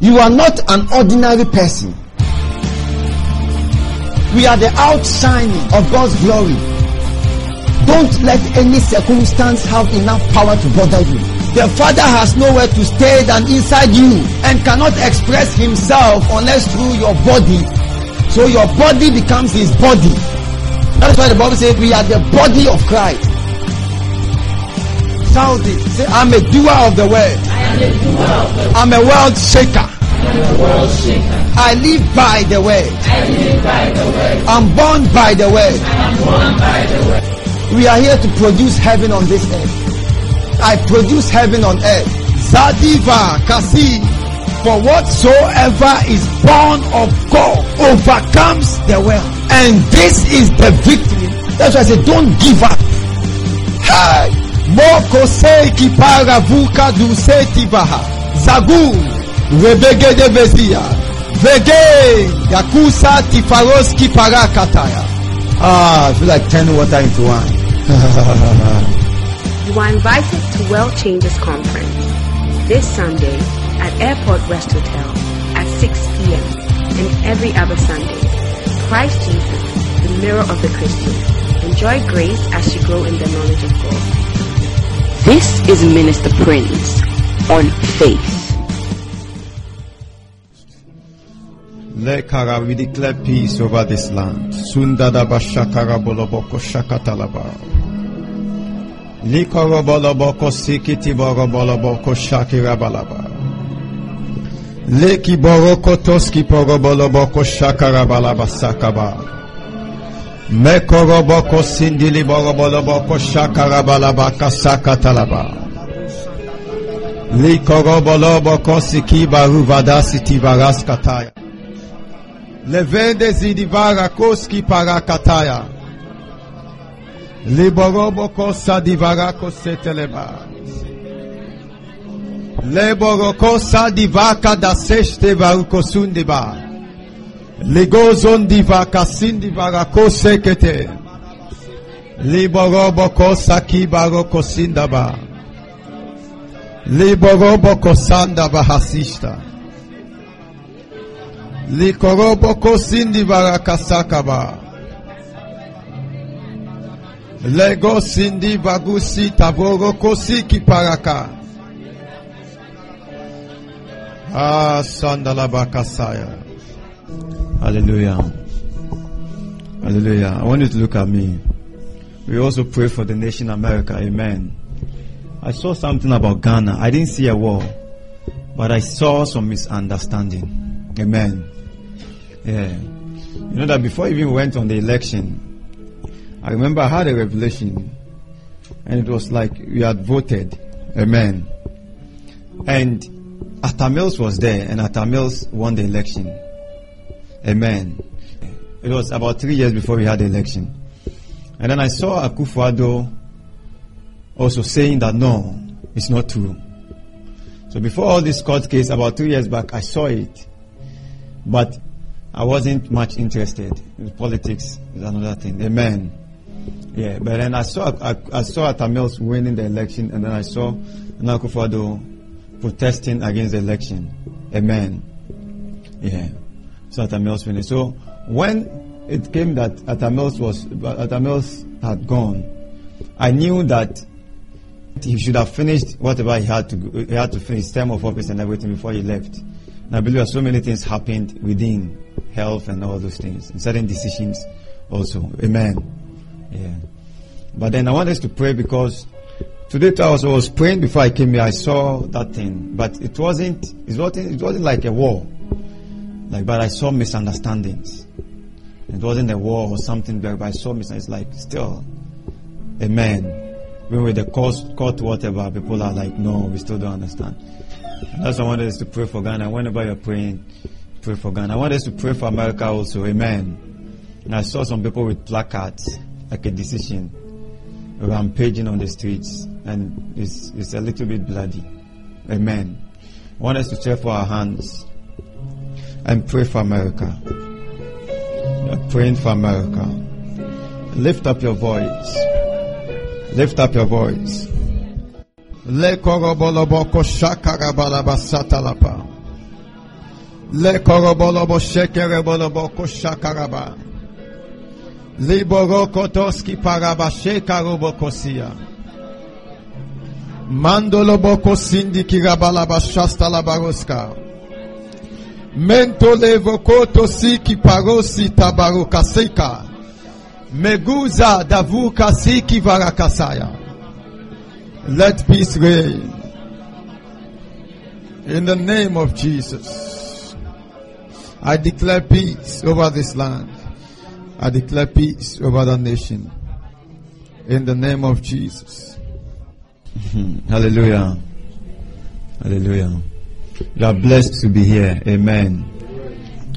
You are not an ordinary person. We are the outshining of God's glory. Don't let any circumstance have enough power to bother you. The Father has nowhere to stay than inside you and cannot express himself unless through your body. So your body becomes his body. That's why the Bible says we are the body of Christ. Shout it. Say, I'm a doer of the word. I'm a world shaker. I live by the word. I'm born by the word. We are here to produce heaven on this earth. I produce heaven on earth. Zadiva Kasi. For whatsoever is born of God overcomes the world. And this is the victory. That's why I say don't give up. Hey! Moko seiki para vuka seti baha. Zagu. Rebege de vezia. Vege. Yakusa tifaroski parakataya. Ah, I feel like turning water into wine. You are invited to World Changes Conference this Sunday at Airport West Hotel at 6 p.m. and every other Sunday. Christ Jesus, the mirror of the Christian. Enjoy grace as you grow in the knowledge of God. This is Minister Prince on Faith. Lekara, we declare peace over this land. Sundada bashakara boloboko shakatalaba. Likoro boloboko sikiti shakira balaba. Leki boroko toski poro boloboko shakara balaba sakaba. Mekoro boko sindili boro boloboko shakara balaba kasaka talaba. Likoro boloboko siki baruvada siti varaskataya. Levende zidivara koski parakataya. Liboroboko sadivarako seteleba. Leboroko sadivaka da seshte varuko divaka sindivarako sekete. Liboroboko sakibaroko sindaba. Liboroboko sandaba hasista. Likoroboko sindi barakasakaba. Lego sindi bagusi taboroko siki paraka. Ah, sandala bakasaya. Hallelujah. Hallelujah. I want you to look at me. We also pray for the nation America. Amen. I saw something about Ghana. I didn't see a war, but I saw some misunderstanding. Amen. Yeah. You know that before I even went on the election, I remember I had a revelation and it was like we had voted. Amen. And Atta Mills was there and Atta Mills won the election. Amen. It was about three years before we had the election. And then I saw Akufo-Addo also saying that no, it's not true. So before all this court case, about two years back, I saw it. But I wasn't much interested. in Politics is another thing. Amen. Yeah, but then I saw I, I saw Atta Mills winning the election, and then I saw Nakufado protesting against the election. Amen. Yeah, so Atta Mills winning. So when it came that Atta Mills was Atta Mills had gone, I knew that he should have finished whatever he had to he had to finish term of office and everything before he left. And I believe so many things happened within health and all those things, and certain decisions also. Amen. Yeah. But then I want us to pray because today I was, I was praying before I came here. I saw that thing, but it wasn't. It wasn't. It wasn't like a war. Like, but I saw misunderstandings. It wasn't a war or something, but I saw misunderstandings. Like, still, amen. When with the court, court, whatever, people are like, no, we still don't understand. And that's why I wanted us to pray for Ghana. Whenever you're praying, pray for Ghana. I want us to pray for America also. Amen. And I saw some people with placards, like a decision, rampaging on the streets, and it's, it's a little bit bloody. Amen. I want us to stretch for our hands and pray for America. Praying for America. Lift up your voice. Lift up your voice. Le koroboloboko shakarabalaba. Le korobolobo shekerebolobo koshakaraba. Liboro kotoski paraba shekarobo kosia. Mandolo boko sindi kirabalaba. Mento levo koto siki parosi tabarokaseka. Meguza davuka siki varakasaya. Let peace reign. In the name of Jesus. I declare peace over this land. I declare peace over the nation. In the name of Jesus. Hmm. Hallelujah. Hallelujah. You are blessed to be here. Amen.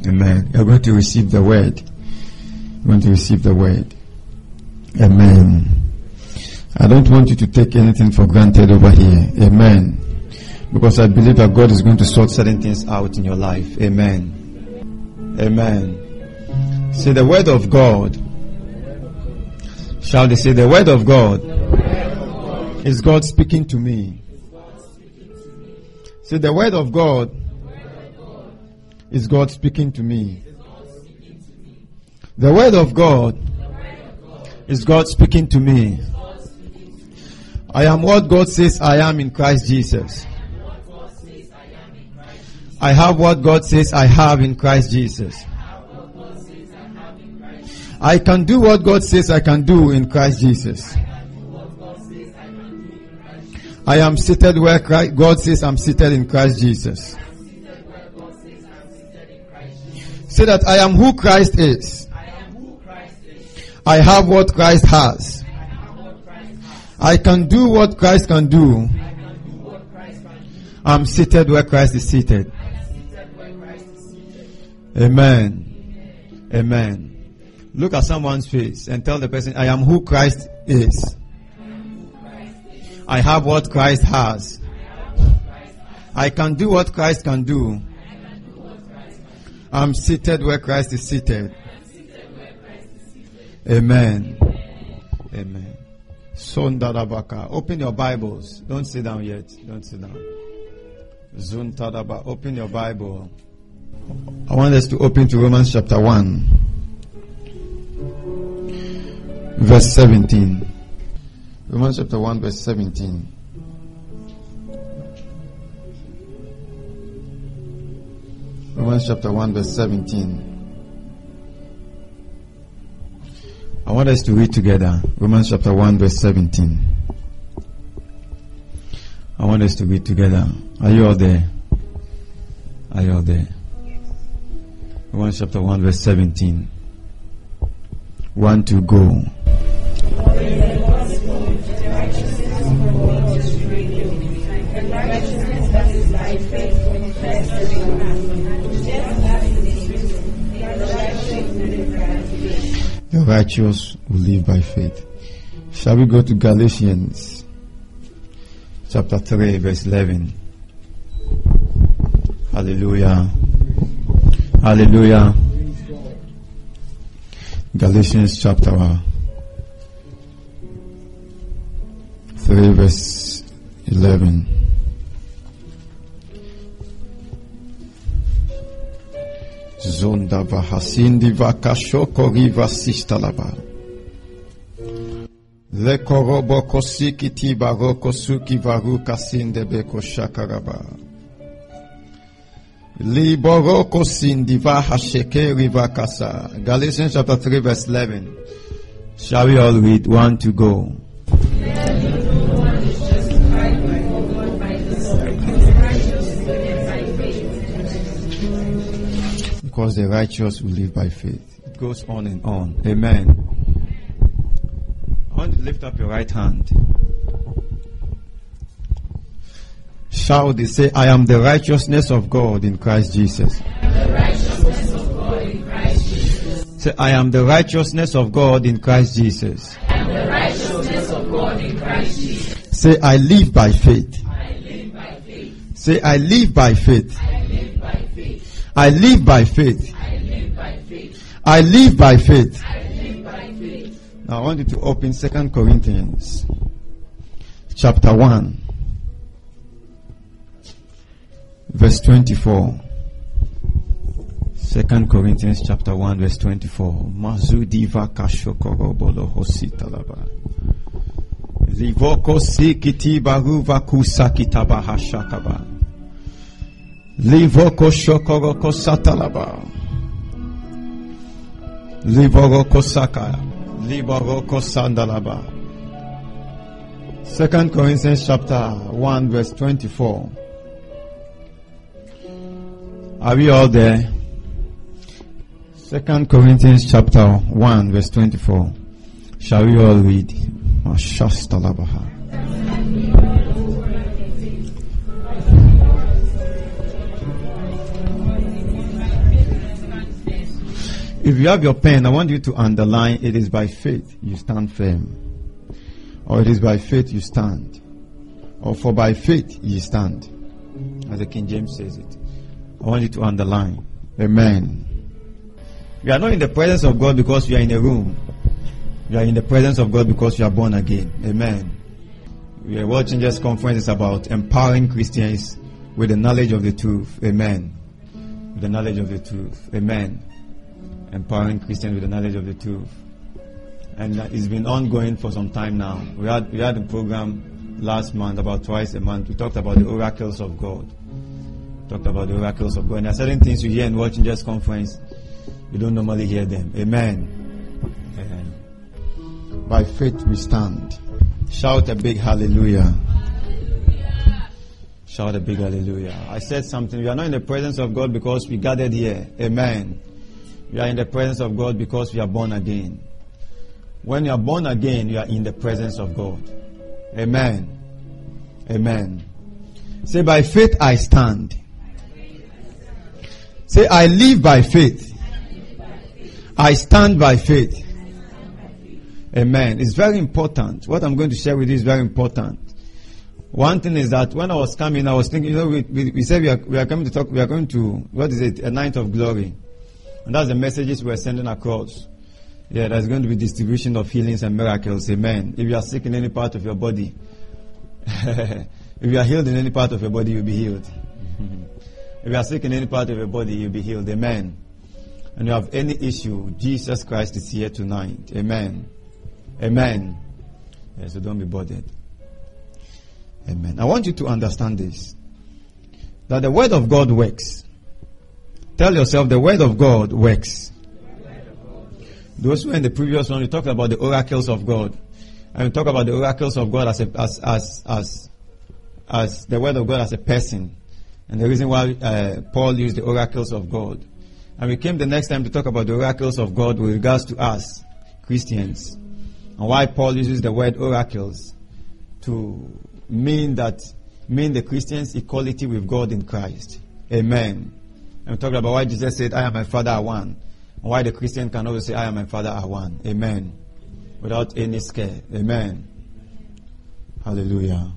Amen. You're going to receive the word. You're going to receive the word. Amen. I don't want you to take anything for granted over here. Amen. Because I believe that God is going to sort certain things out in your life. Amen. Amen. Say the word of God. Shall they say the word of God is God speaking to me? Say the word of God is God speaking to me. The word of God is God speaking to me. I am what God says I am in Christ Jesus. I have what God says I have in Christ Jesus. I can do what God says I can do in Christ Jesus. I am seated where Christ, God says I'm seated in Christ Jesus. Say that I am who Christ is. I have what Christ has. I can do what Christ can do. I'm seated where Christ is seated. Amen. Amen. Look at someone's face and tell the person, I am who Christ is. I have what Christ has. I can do what Christ can do. I'm seated where Christ is seated. Amen. Amen. Sondarabaka. Open your Bibles. Don't sit down yet. Don't sit down. Zuntadaba. Open your Bible. I want us to open to Romans chapter 1, verse 17. Romans chapter 1, verse 17. Romans chapter 1, verse 17. I want us to read together. Romans chapter 1, verse 17. I want us to read together. Are you all there? Are you all there? Romans chapter 1, verse 17. One to go. The righteous will live by faith. Shall we go to Galatians chapter 3, verse 11? Hallelujah. Hallelujah. Galatians chapter 3, verse 11. Zonda vahasindi vakashoko riva sistalaba. Le korobo kosiki tibaroko suki varu kasinde beko shakaraba. Liboroko sindiva hasheke riva kasa. Galatians chapter 3 verse 11. Shall we all read? One to go. Because the righteous will live by faith. It goes on and on. Amen. I want to lift up your right hand. Shout they say, I am the righteousness of God in Christ Jesus. Say, I am the righteousness of God in Christ Jesus. Say, I live by faith. Say, I live by faith. I live by faith. I live by faith. I live by faith. I live by faith. Now I want you to open Second Corinthians chapter 1 verse 24. Second Corinthians chapter 1 verse 24. Mazu Mazudiva kashokorobolo hositalaba. Livoko sikiti baruva kusakitaba hashakaba. Livoko shokoroko satalaba. Liboroko saka. Liboroko sandalaba. Second Corinthians chapter 1 verse 24. Are we all there? Second Corinthians chapter 1 verse 24. Shall we all read? Mashastalabaha. If you have your pen, I want you to underline it is by faith you stand firm. Or it is by faith you stand. Or for by faith you stand. As the King James says it. I want you to underline. Amen. We are not in the presence of God because we are in a room. We are in the presence of God because we are born again. Amen. We are watching this conference about empowering Christians with the knowledge of the truth. Amen. With the knowledge of the truth. Amen. Empowering Christians with the knowledge of the truth. And it's been ongoing for some time now. We had, we had a program last month, about twice a month. We talked about the oracles of God. Talked about the oracles of God. And there are certain things you hear in watching this conference, you don't normally hear them. Amen. Amen. By faith we stand. Shout a big hallelujah. Shout a big hallelujah. I said something. We are not in the presence of God because we gathered here. Amen. We are in the presence of God because we are born again. When you are born again, you are in the presence of God. Amen. Amen. Say, by faith I stand. Say, I live by faith. I stand by faith. Amen. It's very important. What I'm going to share with you is very important. One thing is that when I was coming, I was thinking, you know, we, we, we said we are, we are coming to talk, we are going to, what is it, a night of glory. And that's the messages we're sending across. Yeah, there's going to be distribution of healings and miracles. Amen. If you are sick in any part of your body, if you are healed in any part of your body, you'll be healed. if you are sick in any part of your body, you'll be healed. Amen. And you have any issue, Jesus Christ is here tonight. Amen. Amen. Yeah, so don't be bothered. Amen. I want you to understand this. That the word of God works. Tell yourself the word of God works. Those who in the previous one, we talked about the oracles of God. And we talk about the oracles of God as, a, as, as, as, as the word of God as a person. And the reason why uh, Paul used the oracles of God. And we came the next time to talk about the oracles of God with regards to us, Christians. And why Paul uses the word oracles to mean that, mean the Christians' equality with God in Christ. Amen. We talked about why Jesus said, I am my Father are one. And why the Christian can always say, I am my Father are one. Amen. Without any scare. Amen. Hallelujah.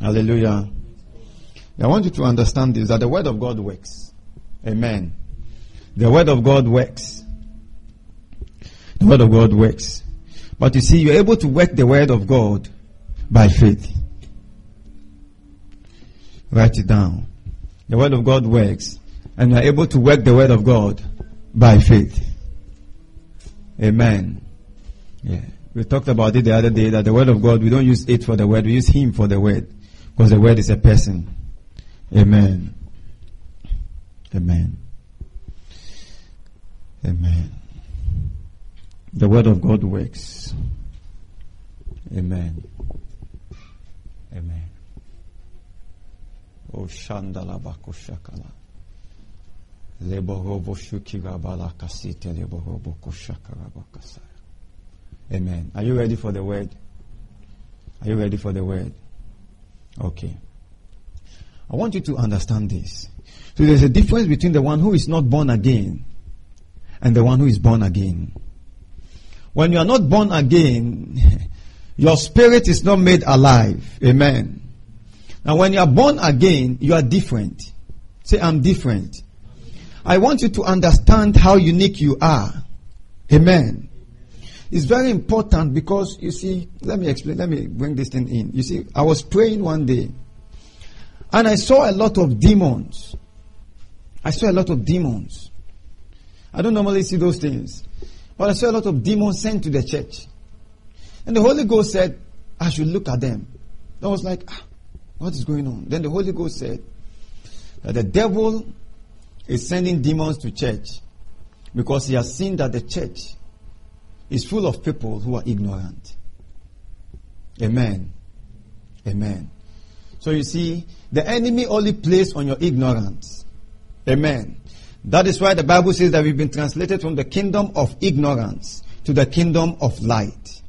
Hallelujah. I want you to understand this that the Word of God works. Amen. The Word of God works. The Word of God works. But you see, you're able to work the Word of God by faith. Write it down. The Word of God works. And you're able to work the Word of God by faith. Amen. Yeah. We talked about it the other day that the Word of God, we don't use it for the Word, we use Him for the Word. Because the Word is a person. Amen. Amen. Amen. The Word of God works. Amen. Amen. Oh Shandala Bakushakala. Amen. Are you ready for the word? Are you ready for the word? Okay. I want you to understand this. So there's a difference between the one who is not born again and the one who is born again. When you are not born again, your spirit is not made alive. Amen. Now when you are born again, you are different. Say, I'm different. I want you to understand how unique you are. Amen. It's very important because you see, let me explain, let me bring this thing in. You see, I was praying one day and I saw a lot of demons. I saw a lot of demons. I don't normally see those things. But I saw a lot of demons sent to the church. And the Holy Ghost said, I should look at them. I was like, ah, what is going on? Then the Holy Ghost said that the devil is sending demons to church because he has seen that the church is full of people who are ignorant. Amen. Amen. So you see, the enemy only plays on your ignorance. Amen. That is why the Bible says that we've been translated from the kingdom of ignorance to the kingdom of light.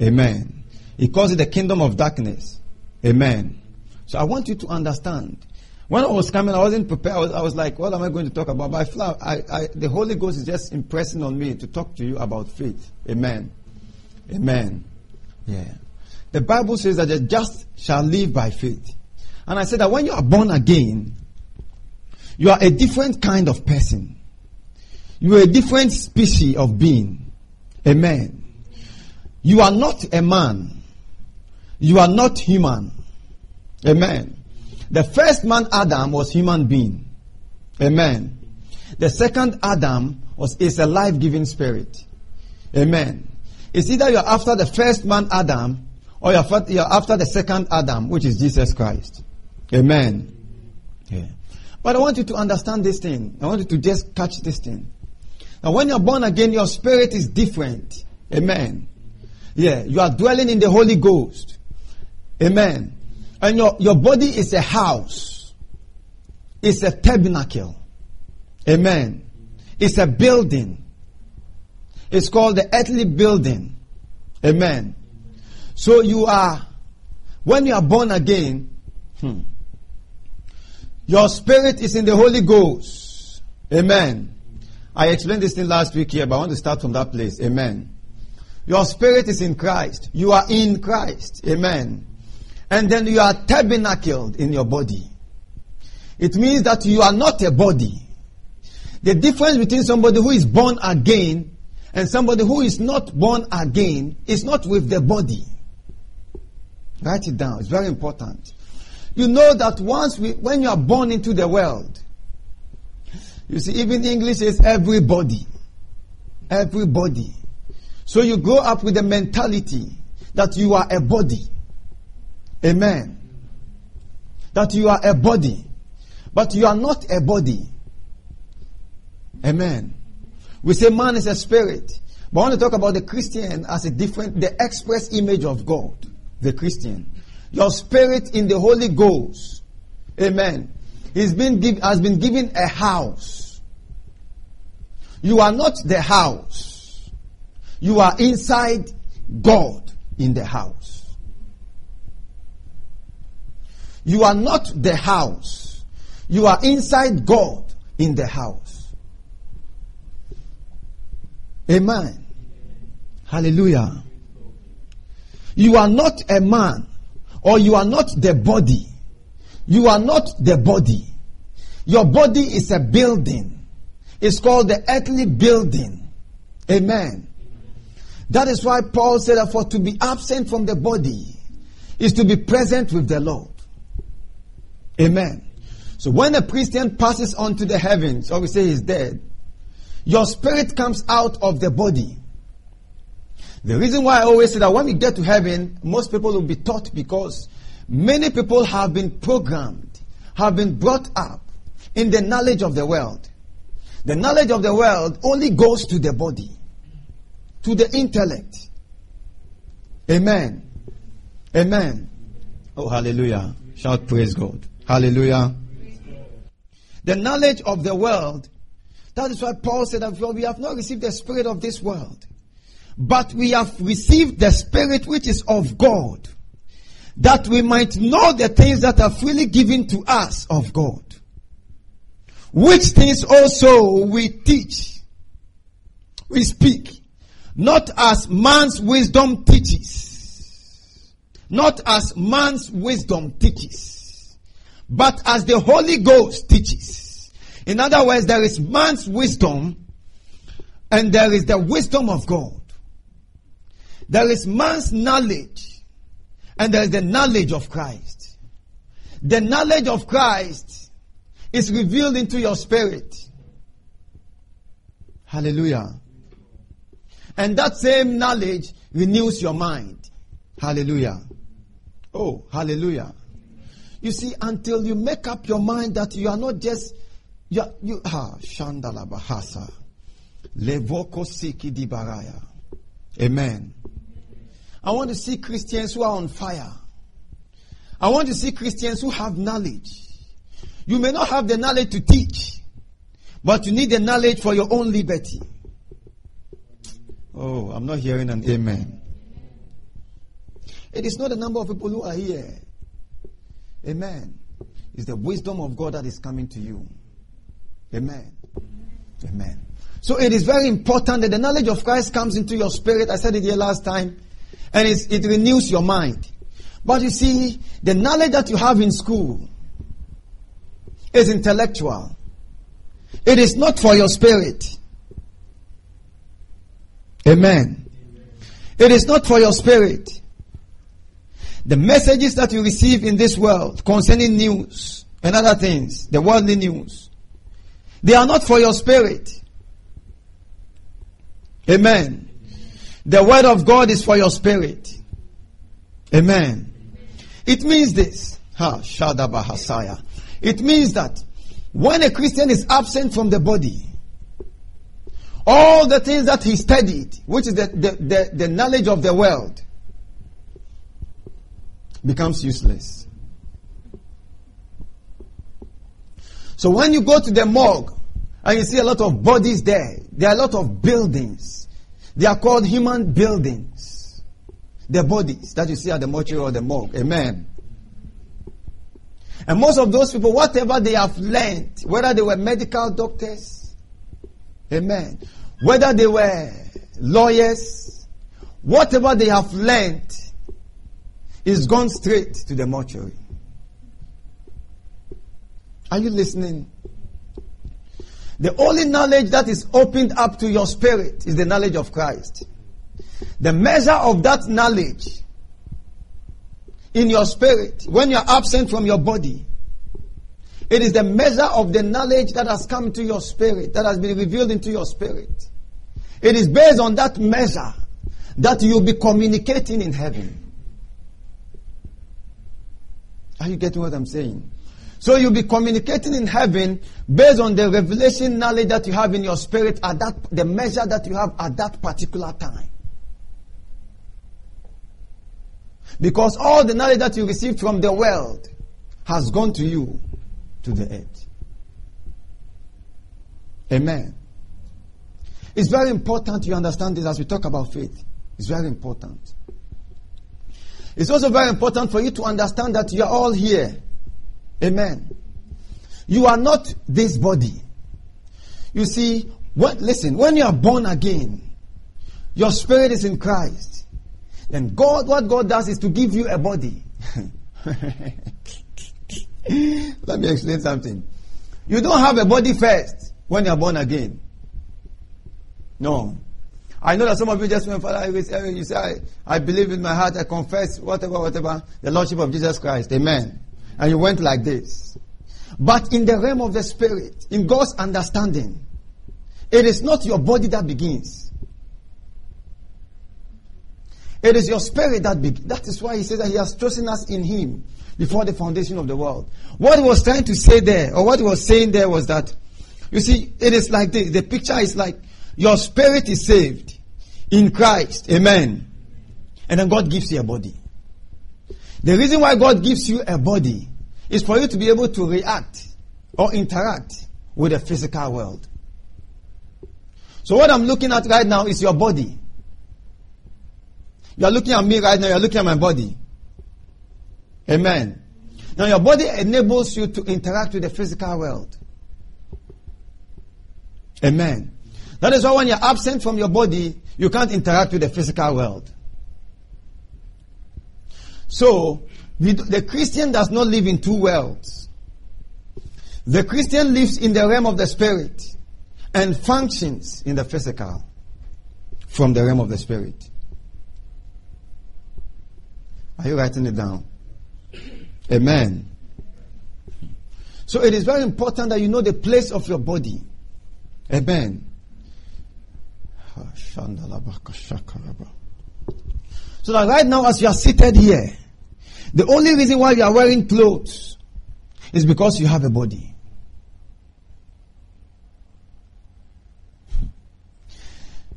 Amen. He calls it the kingdom of darkness. Amen. So I want you to understand. When I was coming, I wasn't prepared. I was, I was like, what am I going to talk about? But I, I, the Holy Ghost is just impressing on me to talk to you about faith. Amen. Amen. Yeah. The Bible says that the just shall live by faith. And I said that when you are born again, you are a different kind of person. You are a different species of being. Amen. You are not a man. You are not human. Amen. The first man, Adam, was human being. Amen. The second Adam was is a life-giving spirit. Amen. It's either you're after the first man, Adam, or you're after the second Adam, which is Jesus Christ. Amen. Yeah. But I want you to understand this thing. I want you to just catch this thing. Now, when you're born again, your spirit is different. Amen. Yeah, you are dwelling in the Holy Ghost. Amen. And your, your body is a house. It's a tabernacle. Amen. It's a building. It's called the earthly building. Amen. So you are, when you are born again, hmm, your spirit is in the Holy Ghost. Amen. I explained this thing last week here, but I want to start from that place. Amen. Your spirit is in Christ. You are in Christ. Amen. And then you are tabernacled in your body. It means that you are not a body. The difference between somebody who is born again and somebody who is not born again is not with the body. Write it down. It's very important. You know that once we, when you are born into the world, you see, even English says everybody. Everybody. So you grow up with the mentality that you are a body. Amen. That you are a body. But you are not a body. Amen. We say man is a spirit. But I want to talk about the Christian as a different, the express image of God. The Christian. Your spirit in the Holy Ghost. Amen. He's been give, has been given a house. You are not the house. You are inside God in the house. You are not the house. You are inside God in the house. Amen. Hallelujah. You are not a man or you are not the body. You are not the body. Your body is a building. It's called the earthly building. Amen. That is why Paul said that for to be absent from the body is to be present with the Lord. Amen. So when a Christian passes on to the heavens, or we say he's dead, your spirit comes out of the body. The reason why I always say that when we get to heaven, most people will be taught because many people have been programmed, have been brought up in the knowledge of the world. The knowledge of the world only goes to the body to the intellect. Amen. Amen. Oh, hallelujah. Shout praise God. Hallelujah. The knowledge of the world. That is why Paul said that we have not received the spirit of this world, but we have received the spirit which is of God, that we might know the things that are freely given to us of God. Which things also we teach, we speak, not as man's wisdom teaches. Not as man's wisdom teaches. But as the Holy Ghost teaches. In other words, there is man's wisdom and there is the wisdom of God. There is man's knowledge and there is the knowledge of Christ. The knowledge of Christ is revealed into your spirit. Hallelujah. And that same knowledge renews your mind. Hallelujah. Oh, hallelujah. You see, until you make up your mind that you are not just you, are, Shandala Bahasa. Levoko Siki Dibaraya. Amen. I want to see Christians who are on fire. I want to see Christians who have knowledge. You may not have the knowledge to teach, but you need the knowledge for your own liberty. Oh, I'm not hearing an amen. It is not the number of people who are here. Amen. It's the wisdom of God that is coming to you. Amen. Amen. So it is very important that the knowledge of Christ comes into your spirit. I said it here last time. And it renews your mind. But you see, the knowledge that you have in school is intellectual. It is not for your spirit. Amen. It is not for your spirit. The messages that you receive in this world concerning news and other things, the worldly news, they are not for your spirit. Amen. The word of God is for your spirit. Amen. It means this. Ha, Shadaba Hasaya. It means that when a Christian is absent from the body, all the things that he studied, which is the, the, the, the knowledge of the world, becomes useless. So when you go to the morgue and you see a lot of bodies there, there are a lot of buildings. They are called human buildings. The bodies that you see at the mortuary or the morgue. Amen. And most of those people, whatever they have learned, whether they were medical doctors, amen, whether they were lawyers, whatever they have learned is gone straight to the mortuary. Are you listening? The only knowledge that is opened up to your spirit is the knowledge of Christ. The measure of that knowledge in your spirit when you are absent from your body, it is the measure of the knowledge that has come to your spirit, that has been revealed into your spirit. It is based on that measure that you'll be communicating in heaven. Are you getting what I'm saying? So you'll be communicating in heaven based on the revelation knowledge that you have in your spirit at that the measure that you have at that particular time. Because all the knowledge that you received from the world has gone to you to the earth. Amen. It's very important you understand this as we talk about faith. It's very important. It's also very important for you to understand that you are all here. Amen. You are not this body. You see, what, listen, when you are born again, your spirit is in Christ. Then God, what God does is to give you a body. Let me explain something. You don't have a body first when you are born again. No. I know that some of you just went, Father, you say, I, I believe in my heart, I confess, whatever, whatever, the Lordship of Jesus Christ. Amen. And you went like this. But in the realm of the Spirit, in God's understanding, it is not your body that begins. It is your spirit that begins. That is why he says that he has chosen us in him before the foundation of the world. What he was trying to say there, or what he was saying there was that, you see, it is like this. The picture is like your spirit is saved in Christ. Amen. And then God gives you a body. The reason why God gives you a body is for you to be able to react or interact with the physical world. So what I'm looking at right now is your body. You are looking at me right now, you are looking at my body. Amen. Now your body enables you to interact with the physical world. Amen. That is why when you're absent from your body, you can't interact with the physical world. So, the Christian does not live in two worlds. The Christian lives in the realm of the spirit and functions in the physical from the realm of the spirit. Are you writing it down? Amen. So it is very important that you know the place of your body. Amen. So that right now, as you are seated here, the only reason why you are wearing clothes is because you have a body.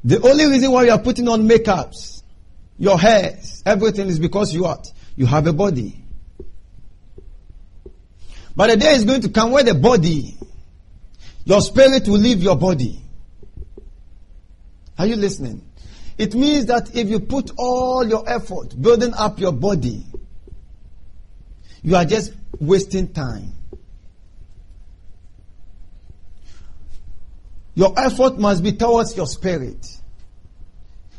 The only reason why you are putting on makeups, your hairs, everything is because you are you have a body. But the day is going to come where the body, your spirit will leave your body. Are you listening? It means that if you put all your effort building up your body, you are just wasting time. Your effort must be towards your spirit.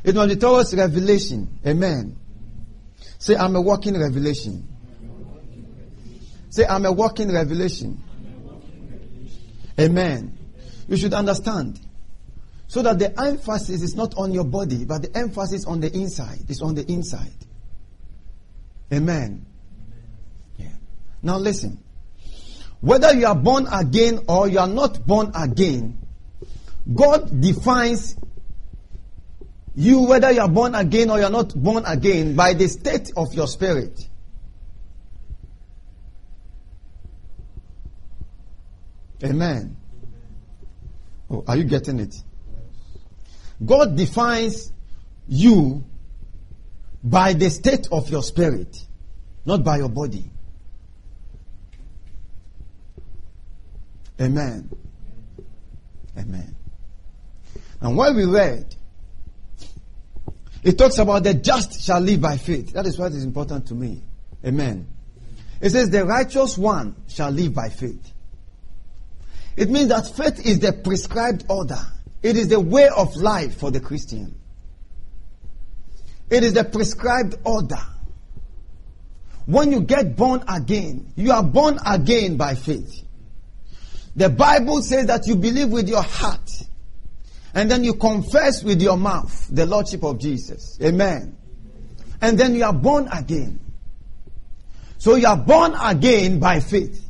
It must be towards revelation. Amen. Say, I'm a walking revelation. Say, I'm a walking revelation. Amen. You should understand. So that the emphasis is not on your body, but the emphasis on the inside. is on the inside. Amen. Yeah. Now listen. Whether you are born again or you are not born again, God defines you, whether you are born again or you are not born again, by the state of your spirit. Amen. Oh, are you getting it? God defines you by the state of your spirit, not by your body. Amen. Amen. And what we read, it talks about the just shall live by faith. That is what is important to me. Amen. It says the righteous one shall live by faith. It means that faith is the prescribed order. It is the way of life for the Christian. It is the prescribed order. When you get born again, you are born again by faith. The Bible says that you believe with your heart and then you confess with your mouth the Lordship of Jesus. Amen. And then you are born again. So you are born again by faith.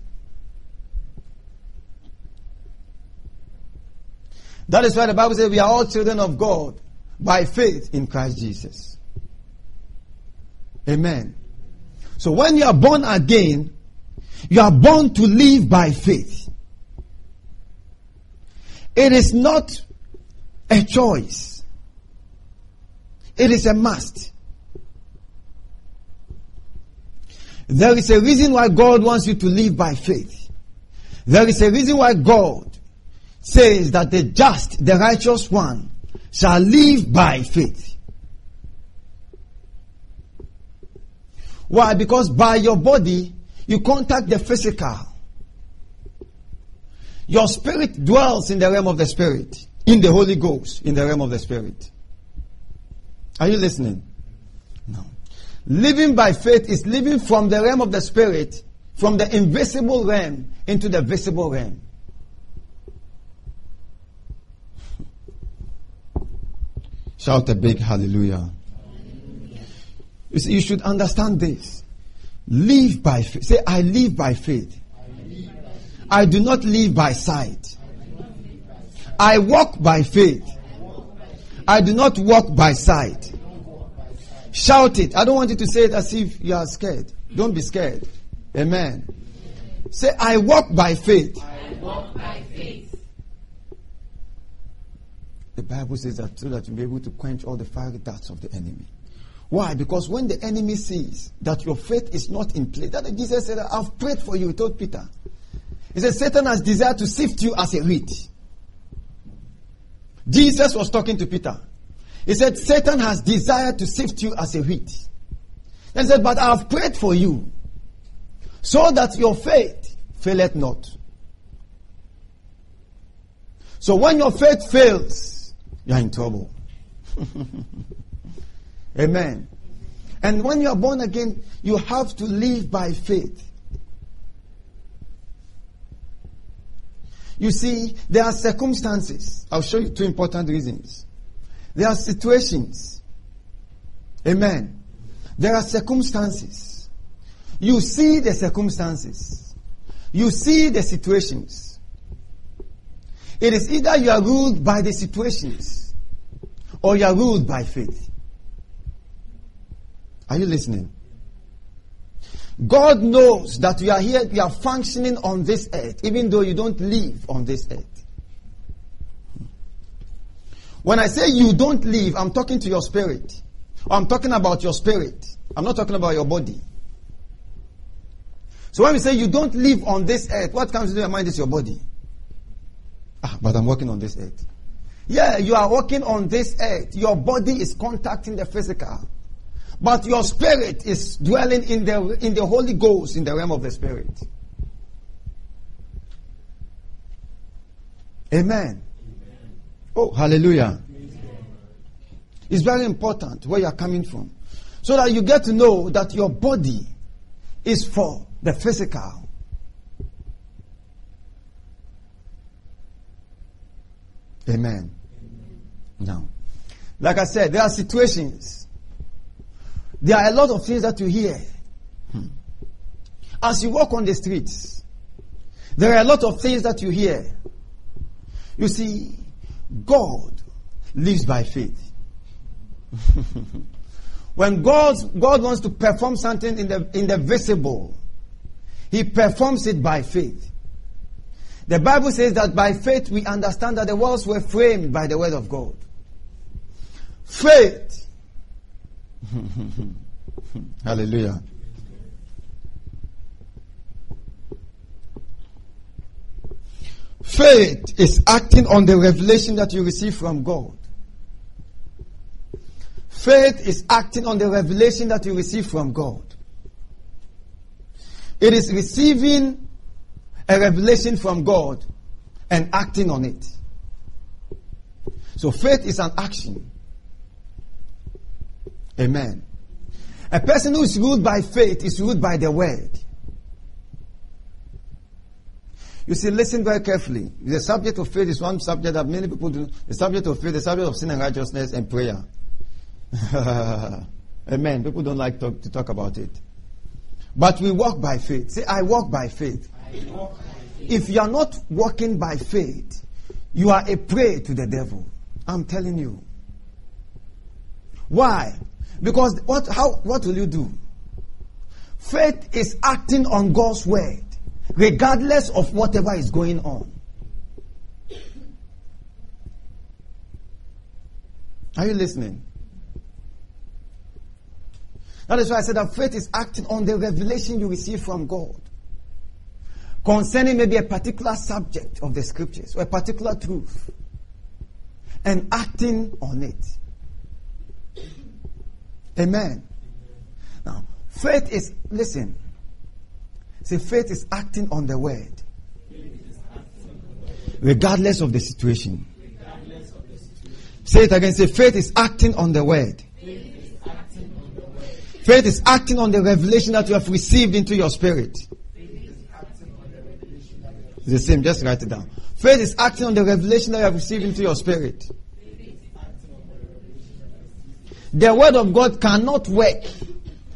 That is why the Bible says we are all children of God by faith in Christ Jesus. Amen. So when you are born again, you are born to live by faith. It is not a choice. It is a must. There is a reason why God wants you to live by faith. There is a reason why God says that the just, the righteous one, shall live by faith. Why? Because by your body, you contact the physical. Your spirit dwells in the realm of the spirit, in the Holy Ghost, in the realm of the spirit. Are you listening? No. Living by faith is living from the realm of the spirit, from the invisible realm into the visible realm. Shout a big hallelujah. You see, you should understand this. Live by faith. Say, I live by faith. I do not live by sight. I walk by faith. I do not walk by sight. Shout it. I don't want you to say it as if you are scared. Don't be scared. Amen. Say, I walk by faith. I walk by faith. The Bible says that so that you'll be able to quench all the fiery darts of the enemy. Why? Because when the enemy sees that your faith is not in place, that Jesus said, I've prayed for you, he told Peter. He said, Satan has desired to sift you as a wheat. Jesus was talking to Peter. He said, Satan has desired to sift you as a wheat. And he said, But I have prayed for you so that your faith faileth not. So when your faith fails, you are in trouble. Amen. And when you are born again, you have to live by faith. You see, there are circumstances. I'll show you two important reasons. There are situations. Amen. There are circumstances. You see the circumstances. You see the situations. It is either you are ruled by the situations or you are ruled by faith. Are you listening? God knows that we are here, we are functioning on this earth, even though you don't live on this earth. When I say you don't live, I'm talking to your spirit. I'm talking about your spirit. I'm not talking about your body. So when we say you don't live on this earth, what comes into your mind is your body. Ah, but I'm working on this earth. Yeah, you are working on this earth. Your body is contacting the physical. But your spirit is dwelling in the, in the Holy Ghost, in the realm of the spirit. Amen. Amen. Oh, hallelujah. Amen. It's very important where you are coming from. So that you get to know that your body is for the physical. Amen. Now, like I said, there are situations there are a lot of things that you hear. Hmm. As you walk on the streets, there are a lot of things that you hear. You see, God lives by faith. when God, God wants to perform something in the, in the visible, He performs it by faith. The Bible says that by faith we understand that the worlds were framed by the word of God. Faith Hallelujah. Faith is acting on the revelation that you receive from God. Faith is acting on the revelation that you receive from God. It is receiving a revelation from God and acting on it. So faith is an action. Amen. A person who is ruled by faith is ruled by the word. You see, listen very carefully. The subject of faith is one subject that many people do. The subject of faith, the subject of sin and righteousness and prayer. Amen. People don't like to talk about it. But we walk by faith. Say, I walk by faith. If you are not walking by faith, you are a prey to the devil. I'm telling you. Why? Because what, how, what will you do? Faith is acting on God's word, regardless of whatever is going on. Are you listening? That is why I said that faith is acting on the revelation you receive from God concerning maybe a particular subject of the scriptures or a particular truth and acting on it. Amen. Now, faith is, listen, say faith is acting on the word. Regardless of the situation. Say it again. Say faith is acting on the word. Faith is acting on the revelation that you have received into your spirit. It's the same, just write it down. Faith is acting on the revelation that you have received into your spirit. The word of God cannot work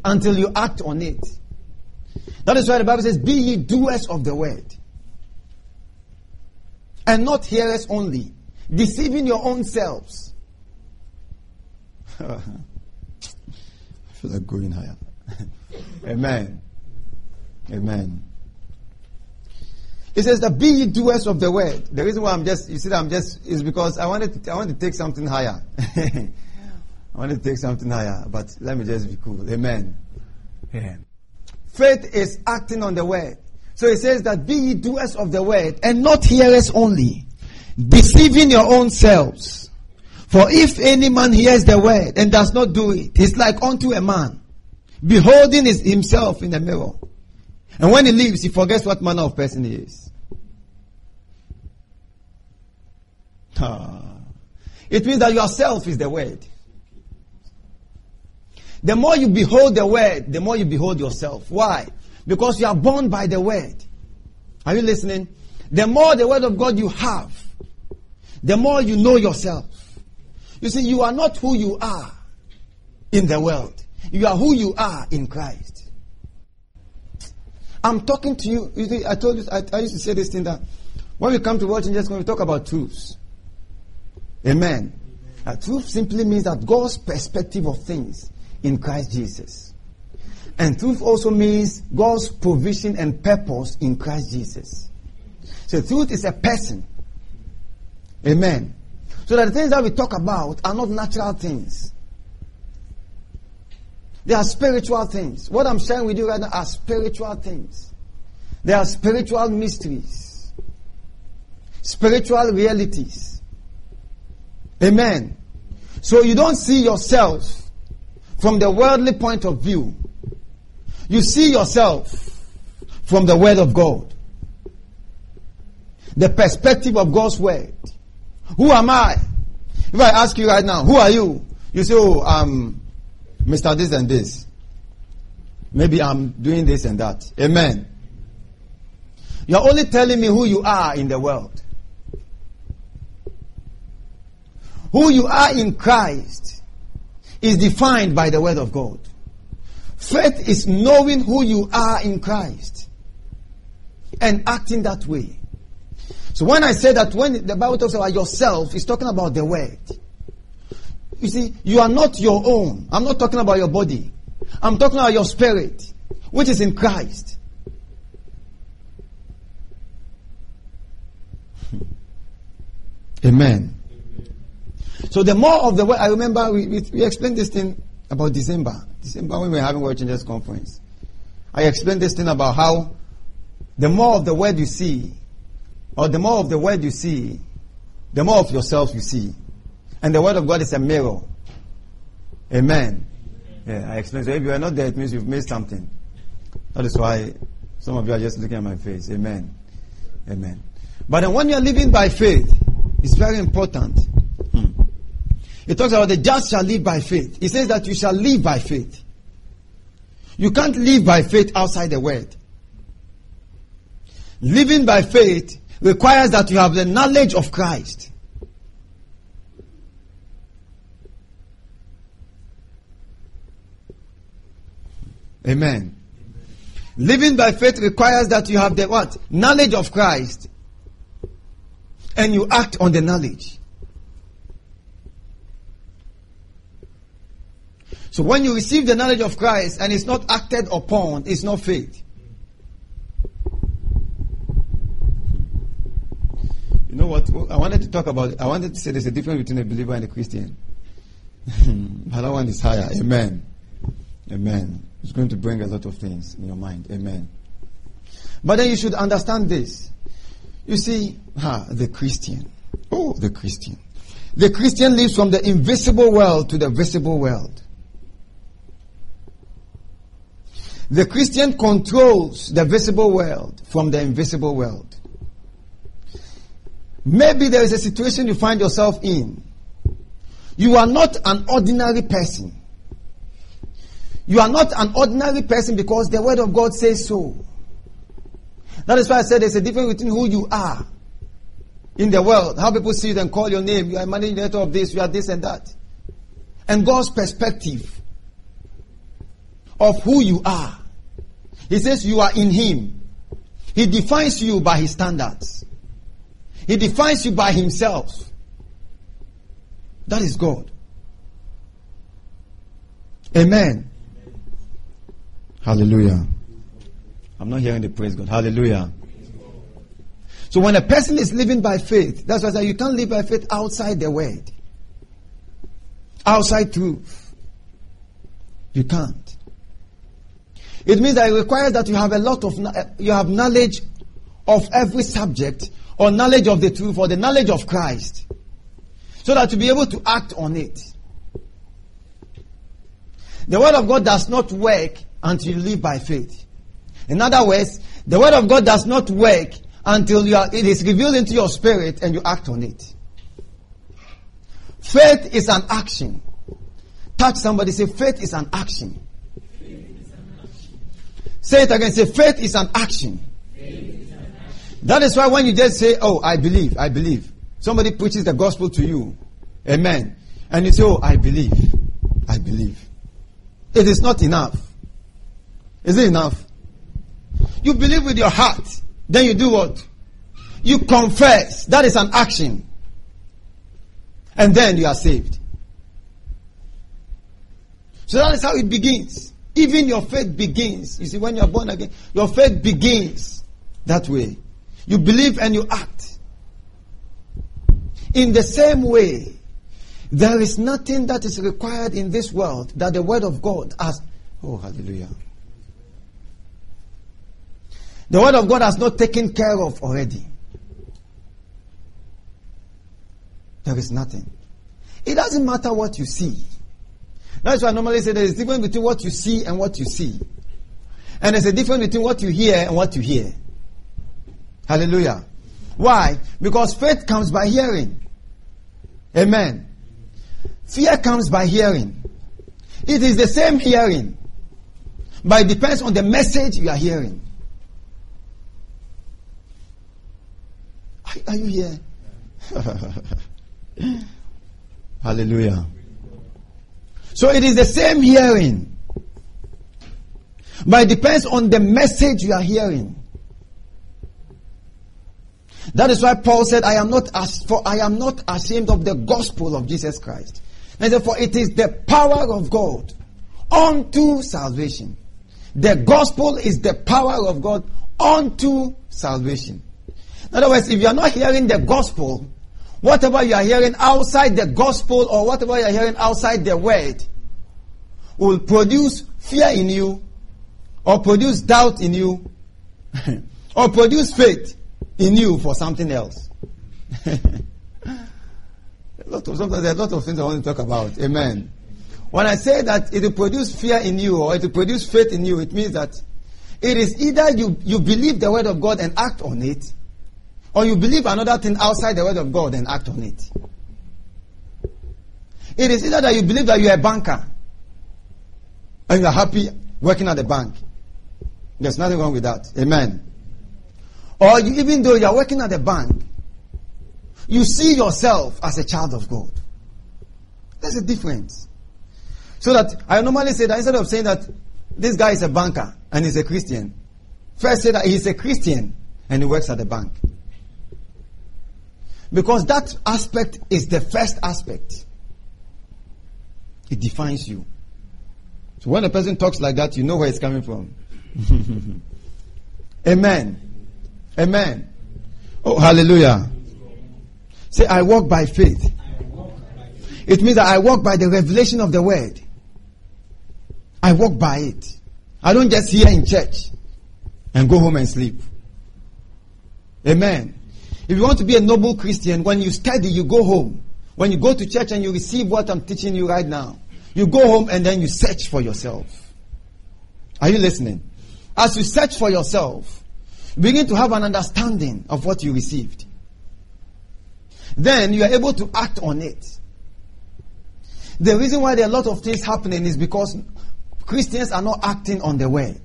until you act on it. That is why the Bible says, Be ye doers of the word. And not hearers only, deceiving your own selves. I feel like going higher. Amen. Amen. It says that be ye doers of the word. The reason why I'm just, you see that I'm just, is because I wanted to, I want to take something higher. I want to take something higher, but let me just be cool. Amen. Yeah. Faith is acting on the word. So it says that be ye doers of the word and not hearers only, deceiving your own selves. For if any man hears the word and does not do it, he's like unto a man, beholding his, himself in the mirror. And when he leaves, he forgets what manner of person he is. Ah. It means that yourself is the word. The more you behold the word, the more you behold yourself. Why? Because you are born by the word. Are you listening? The more the word of God you have, the more you know yourself. You see, you are not who you are in the world. You are who you are in Christ. I'm talking to you. you see, I told you, I, I, used to say this thing that when we come to watching just when we talk about truths. Amen. Uh, truth simply means that God's perspective of things in Christ Jesus. And truth also means God's provision and purpose in Christ Jesus. So truth is a person. Amen. So that the things that we talk about are not natural things. They are spiritual things. What I'm sharing with you right now are spiritual things. They are spiritual mysteries. Spiritual realities. Amen. So you don't see yourself from the worldly point of view. You see yourself from the Word of God. The perspective of God's Word. Who am I? If I ask you right now, who are you? You say, oh, I'm Mr. This and this. Maybe I'm doing this and that. Amen. You're only telling me who you are in the world. Who you are in Christ is defined by the Word of God. Faith is knowing who you are in Christ and acting that way. So when I say that when the Bible talks about yourself, it's talking about the Word. You see, you are not your own. I'm not talking about your body. I'm talking about your spirit, which is in Christ. Hmm. Amen. So the more of the word, I remember we, we, we, explained this thing about December. December when we were having World Changers Conference. I explained this thing about how the more of the word you see, or the more of the word you see, the more of yourself you see. And the word of God is a mirror. Amen. Yeah, I explained. So if you are not there, it means you've missed something. That is why some of you are just looking at my face. Amen. Amen. But when you are living by faith, it's very important. Hmm. It talks about the just shall live by faith. It says that you shall live by faith. You can't live by faith outside the word. Living by faith requires that you have the knowledge of Christ. Amen. Living by faith requires that you have the what? Knowledge of Christ. And you act on the knowledge. So when you receive the knowledge of Christ and it's not acted upon, it's not faith. You know what? I wanted to talk about, I wanted to say there's a difference between a believer and a Christian. but that one is higher. Amen. Amen. It's going to bring a lot of things in your mind. Amen. But then you should understand this. You see, the Christian. Oh, the Christian. The Christian lives from the invisible world to the visible world. The Christian controls the visible world from the invisible world. Maybe there is a situation you find yourself in. You are not an ordinary person. You are not an ordinary person because the word of God says so. That is why I said there's a difference between who you are in the world, how people see you and call your name. You are a director of this, you are this and that. And God's perspective of who you are. He says you are in Him. He defines you by His standards. He defines you by Himself. That is God. Amen. Hallelujah. I'm not hearing the praise God. Hallelujah. So when a person is living by faith, that's why I say you can't live by faith outside the word. Outside truth. You can't. It means that it requires that you have a lot of, you have knowledge of every subject or knowledge of the truth or the knowledge of Christ. So that to be able to act on it. The word of God does not work until you live by faith. In other words, the word of God does not work until are, it is revealed into your spirit and you act on it. Faith is an action. Touch somebody, say, faith is an action. Say it again, say, faith is an action. That is why when you just say, Oh, I believe, I believe. Somebody preaches the gospel to you. Amen. And you say, Oh, I believe. I believe. It is not enough. Is it enough? You believe with your heart. Then you do what? You confess. That is an action. And then you are saved. So that is how it begins. Even your faith begins. You see, when you are born again, your faith begins that way. You believe and you act. In the same way, there is nothing that is required in this world that the Word of God has. Oh, hallelujah. The Word of God has not taken care of already. There is nothing. It doesn't matter what you see. That's why I normally say there is a difference between what you see and what you see. And there's a difference between what you hear and what you hear. Hallelujah. Why? Because faith comes by hearing. Amen. Fear comes by hearing. It is the same hearing, but it depends on the message you are hearing. Are, you here? Hallelujah. So it is the same hearing, but it depends on the message you are hearing. That is why Paul said, I am not as for I am not ashamed of the gospel of Jesus Christ. And therefore it is the power of God unto salvation. The gospel is the power of God unto salvation. In other words, if you are not hearing the gospel, whatever you are hearing outside the gospel or whatever you are hearing outside the word will produce fear in you or produce doubt in you or produce faith in you for something else. a lot of, sometimes there are a lot of things I want to talk about. Amen. When I say that it will produce fear in you or it will produce faith in you, it means that it is either you, you believe the word of God and act on it, or you believe another thing outside the word of God and act on it. It is either that you believe that you are a banker and you are happy working at the bank. There's nothing wrong with that. Amen. Or you, even though you are working at the bank, you see yourself as a child of God. There's a difference. So that I normally say that instead of saying that this guy is a banker and he's a Christian, first say that he's a Christian and he works at the bank. Because that aspect is the first aspect. It defines you. So when a person talks like that, you know where it's coming from. Amen. Amen. Oh, hallelujah. Say, I walk by faith. It means that I walk by the revelation of the word. I walk by it. I don't just hear in church and go home and sleep. Amen. If you want to be a noble Christian, when you study, you go home. When you go to church and you receive what I'm teaching you right now, you go home and then you search for yourself. Are you listening? As you search for yourself, begin to have an understanding of what you received. Then you are able to act on it. The reason why there are a lot of things happening is because Christians are not acting on the word.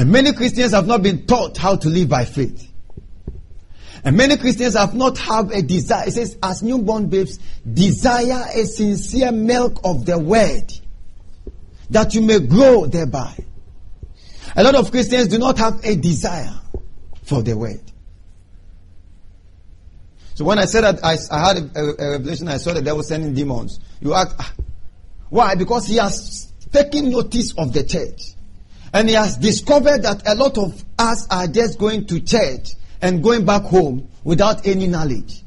And many Christians have not been taught how to live by faith. And many Christians have not have a desire. It says, as newborn babes, desire a sincere milk of the word that you may grow thereby. A lot of Christians do not have a desire for the word. So when I said that I, I had a, a, revelation, I saw the devil sending demons. You ask, ah, why? Because he has taken notice of the church. And he has discovered that a lot of us are just going to church and going back home without any knowledge.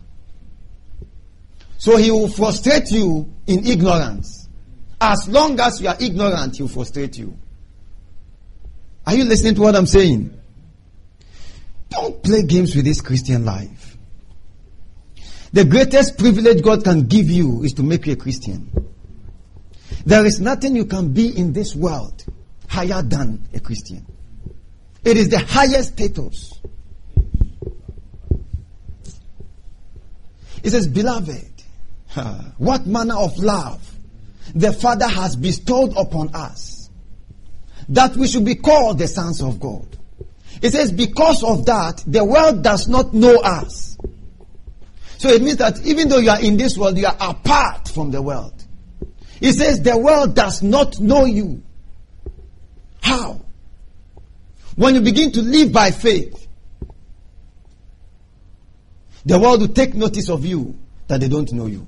So he will frustrate you in ignorance. As long as you are ignorant, he will frustrate you. Are you listening to what I'm saying? Don't play games with this Christian life. The greatest privilege God can give you is to make you a Christian. There is nothing you can be in this world higher than a Christian. It is the highest status. It says, Beloved, what manner of love the Father has bestowed upon us that we should be called the sons of God. It says, because of that, the world does not know us. So it means that even though you are in this world, you are apart from the world. It says, the world does not know you. How? When you begin to live by faith. The world will take notice of you that they don't know you.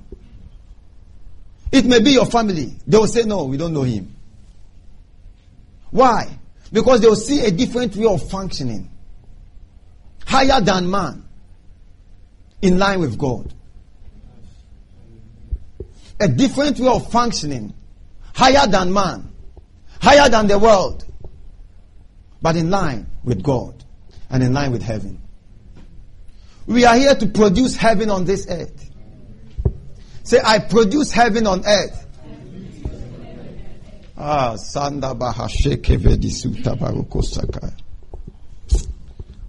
It may be your family. They will say, No, we don't know him. Why? Because they will see a different way of functioning, higher than man, in line with God. A different way of functioning, higher than man, higher than the world, but in line with God and in line with heaven. We are here to produce heaven on this earth. Say, I produce heaven on earth. Ah, Sanda Bahasheke Vedisuta Baruko.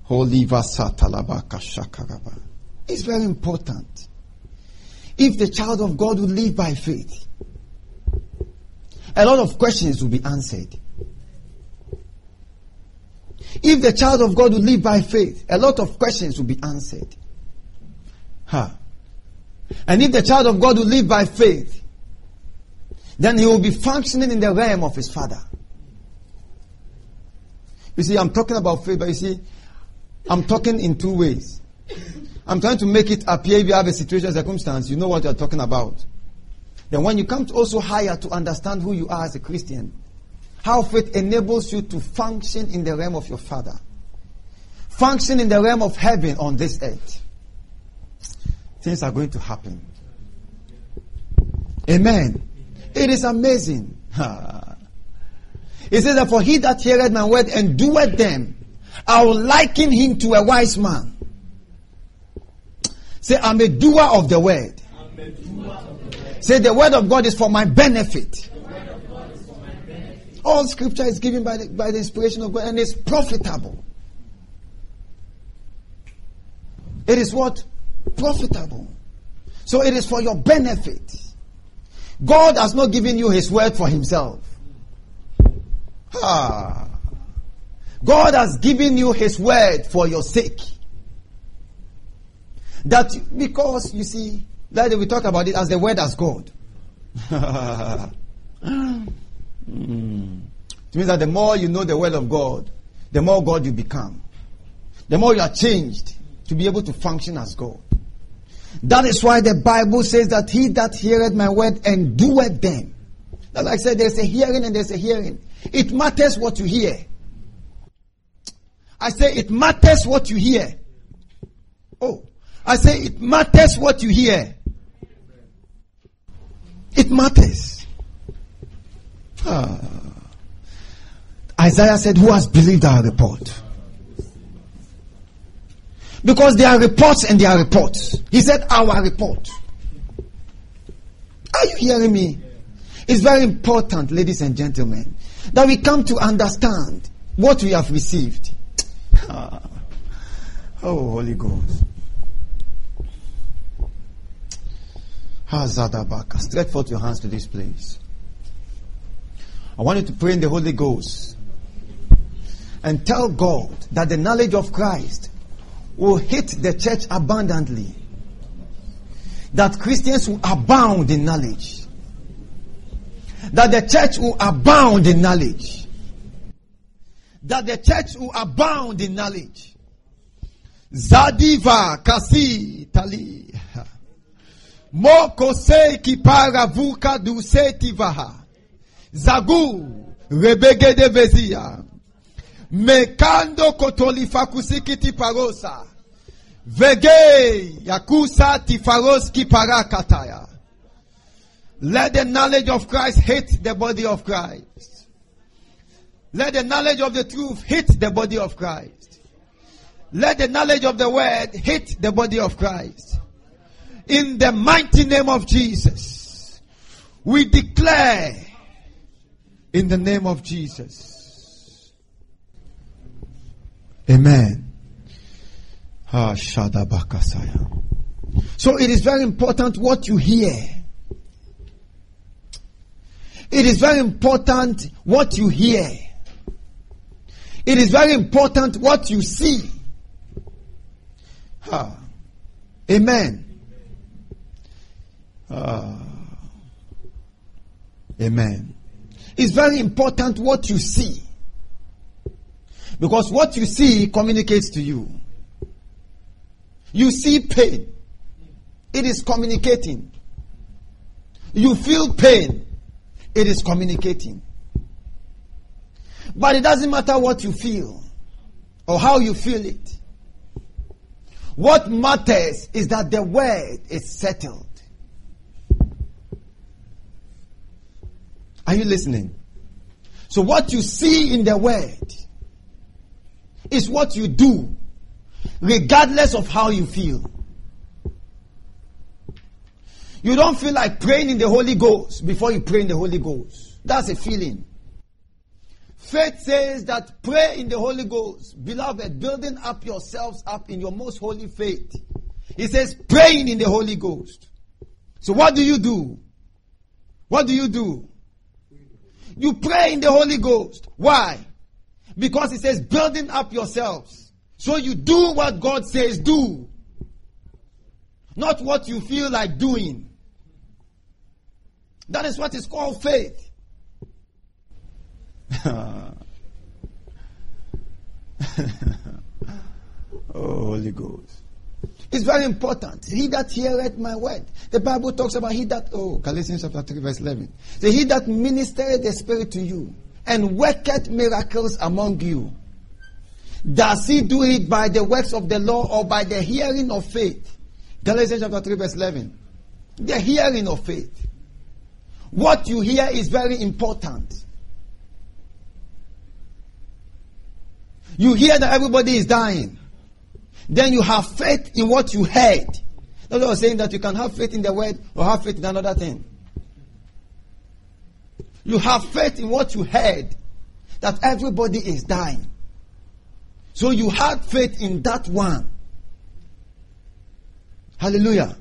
Holy Vasatalabaka Shakaraba. It's very important. If the child of God would live by faith, a lot of questions will be answered. If the child of God would live by faith, a lot of questions will be answered. Ha. And if the child of God would live by faith, then he will be functioning in the realm of his father. You see, I'm talking about faith, but you see, I'm talking in two ways. I'm trying to make it appear if you have a situation, circumstance, you know what you're talking about. Then when you come to also higher to understand who you are as a Christian, how faith enables you to function in the realm of your Father. Function in the realm of heaven on this earth. Things are going to happen. Amen. It is amazing. It says that for he that heareth my word and doeth them, I will liken him to a wise man. Say, I'm a doer of the word. Say, the word of God is for my benefit. All scripture is given by the, by the inspiration of God and is profitable. It is what? Profitable. So it is for your benefit. God has not given you his word for himself. Ah. God has given you his word for your sake. That because you see, that we talk about it as the word as God. mm. It means that the more you know the word of God, the more God you become. The more you are changed to be able to function as God. That is why the Bible says that he that heareth my word and doeth them. Like I said, there's a hearing and there's a hearing. It matters what you hear. I say it matters what you hear. Oh, I say it matters what you hear. It matters. Ah. Isaiah said, Who has believed our report? Because there are reports and there are reports. He said, Our report. Are you hearing me? It's very important, ladies and gentlemen, that we come to understand what we have received. oh, Holy Ghost. Hazadabaka. Stretch forth your hands to this place. I want you to pray in the Holy Ghost and tell God that the knowledge of Christ will hit the church abundantly. That Christians will abound in knowledge. That the church will abound in knowledge. That the church will abound in knowledge. Zadiva kasi tali. Moko se kipara vuka du setivaha. Zagu rebege de vezia. Mekando kotolifakusikiti parosa. Vege yakusa tifaroski parakataya. Let the knowledge of Christ hit the body of Christ. Let the knowledge of the truth hit the body of Christ. Let the knowledge of the word hit the body of Christ. In the mighty name of Jesus, we declare in the name of Jesus. Amen. Ah, so it is very important what you hear. It is very important what you hear. It is very important what you see. Ah. Amen. Ah. Amen. It's very important what you see. Because what you see communicates to you. You see pain. It is communicating. You feel pain. It is communicating. But it doesn't matter what you feel or how you feel it. What matters is that the word is settled. Are you listening? So, what you see in the word is what you do, regardless of how you feel. You don't feel like praying in the Holy Ghost before you pray in the Holy Ghost. That's a feeling. Faith says that pray in the Holy Ghost. Beloved, building up yourselves up in your most holy faith. He says praying in the Holy Ghost. So what do you do? What do you do? You pray in the Holy Ghost. Why? Because it says building up yourselves. So you do what God says do. Not what you feel like doing. That is what is called faith. oh, Holy Ghost. It's very important. He that heareth my word. The Bible talks about he that, oh, Galatians chapter 3, verse 11. So he that ministereth the Spirit to you and worketh miracles among you. Does he do it by the works of the law or by the hearing of faith? Galatians chapter 3, verse 11. The hearing of faith. What you hear is very important. You hear that everybody is dying. Then you have faith in what you heard. That's what I was saying that you can have faith in the word or have faith in another thing. You have faith in what you heard that everybody is dying. So you had faith in that one. Hallelujah.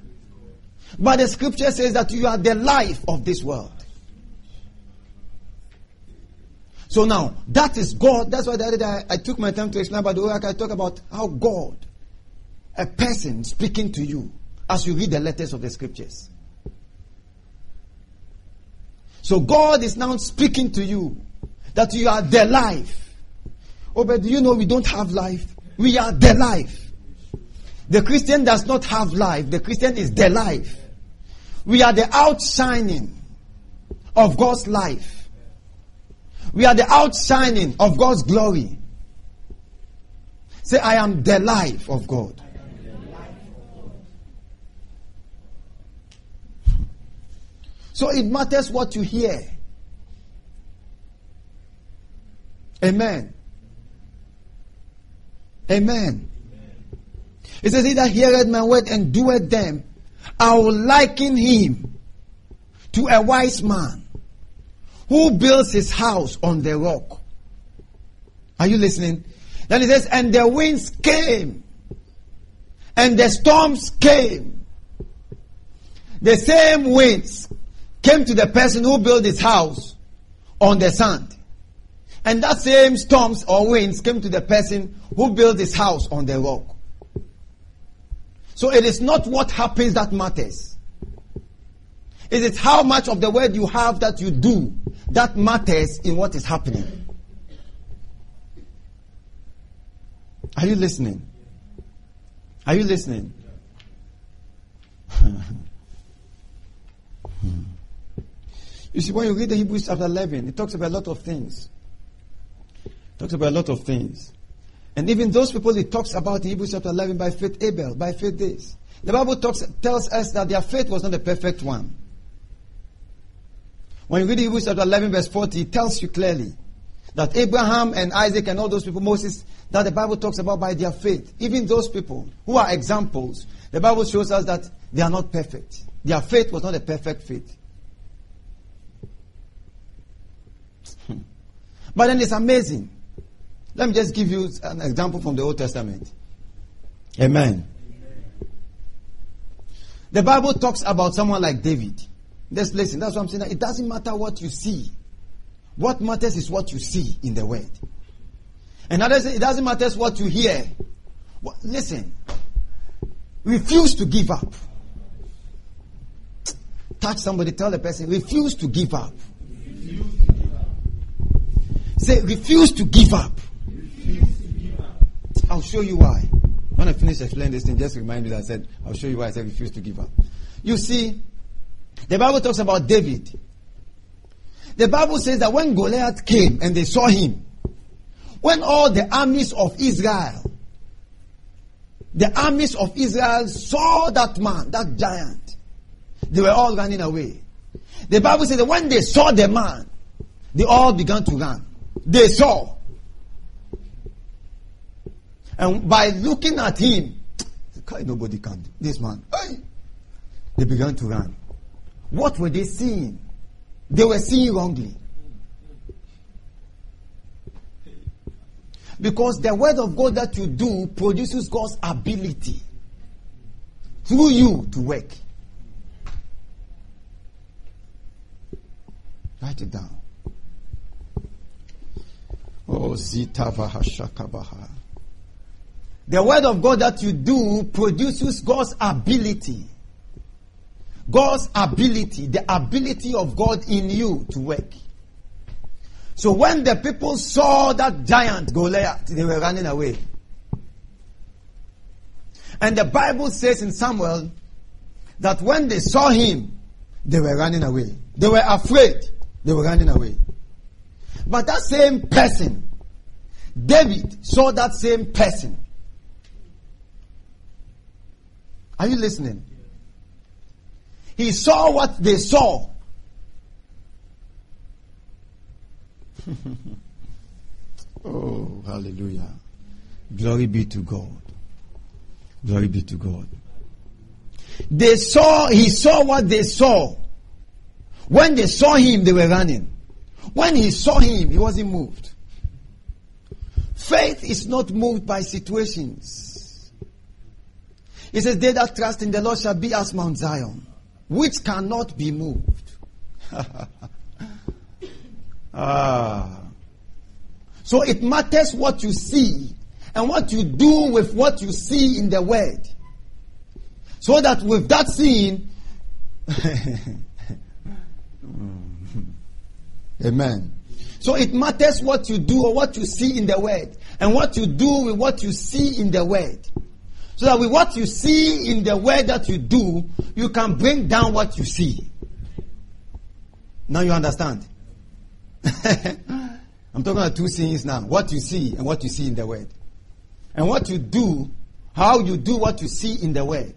But the scripture says that you are the life of this world. So now, that is God. That's why the other day I, took my time to explain about the oracle. I talk about how God, a person speaking to you as you read the letters of the scriptures. So God is now speaking to you that you are the life. Oh, but do you know we don't have life? We are the life. The Christian does not have life. The Christian is the life. We are the outshining of God's life. We are the outshining of God's glory. Say, I am the life of God. So it matters what you hear. Amen. Amen. It says, He that heareth my word and doeth them, I will liken him to a wise man who builds his house on the rock. Are you listening? Then he says, and the winds came, and the storms came. The same winds came to the person who built his house on the sand. And that same storms or winds came to the person who built his house on the rock. So it is not what happens that matters. It is how much of the word you have that you do that matters in what is happening. Are you listening? Are you listening? Hmm. You see, when you read the Hebrews chapter 11, it talks about a lot of things. It talks about a lot of things. And even those people it talks about in Hebrews chapter 11 by faith Abel, by faith this. The Bible talks, tells us that their faith was not the perfect one. When you read Hebrews chapter 11, verse 40, it tells you clearly that Abraham and Isaac and all those people, Moses, that the Bible talks about by their faith, even those people who are examples, the Bible shows us that they are not perfect. Their faith was not a perfect faith. But then it's amazing. Let me just give you an example from the Old Testament. Amen. The Bible talks about someone like David. Just listen. That's what I'm saying. It doesn't matter what you see. What matters is what you see in the word. And others, it doesn't matter what you hear. Listen. Refuse to give up. Touch somebody, tell the person, refuse to give up. Say, refuse to give up. I'll show you why. When I finish explaining this thing, just remind me that I said, I'll show you why I said refuse to give up. You see, the Bible talks about David. The Bible says that when Goliath came and they saw him, when all the armies of Israel, the armies of Israel saw that man, that giant, they were all running away. The Bible says that when they saw the man, they all began to run. They saw. And by looking at him, nobody can. This man, they began to run. What were they seeing? They were seeing wrongly. Because the word of God that you do produces God's ability through you to work. Write it down. The word of God that you do produces God's ability. God's ability, the ability of God in you to work. So when the people saw that giant Goliath, they were running away. And the Bible says in Samuel that when they saw him, they were running away. They were afraid. They were running away. But that same person, David saw that same person. Are you listening? He saw what they saw. oh, hallelujah. Glory be to God. Glory be to God. They saw, he saw what they saw. When they saw him, they were running. When he saw him, he wasn't moved. Faith is not moved by situations. He says, They that trust in the Lord shall be as Mount Zion, which cannot be moved. ah. So it matters what you see and what you do with what you see in the Word. So that with that seeing, Amen. So it matters what you do or what you see in the Word and what you do with what you see in the Word. So that with what you see in the Word that you do, you can bring down what you see. Now you understand? I'm talking about two things now. What you see and what you see in the Word. And what you do, how you do what you see in the Word.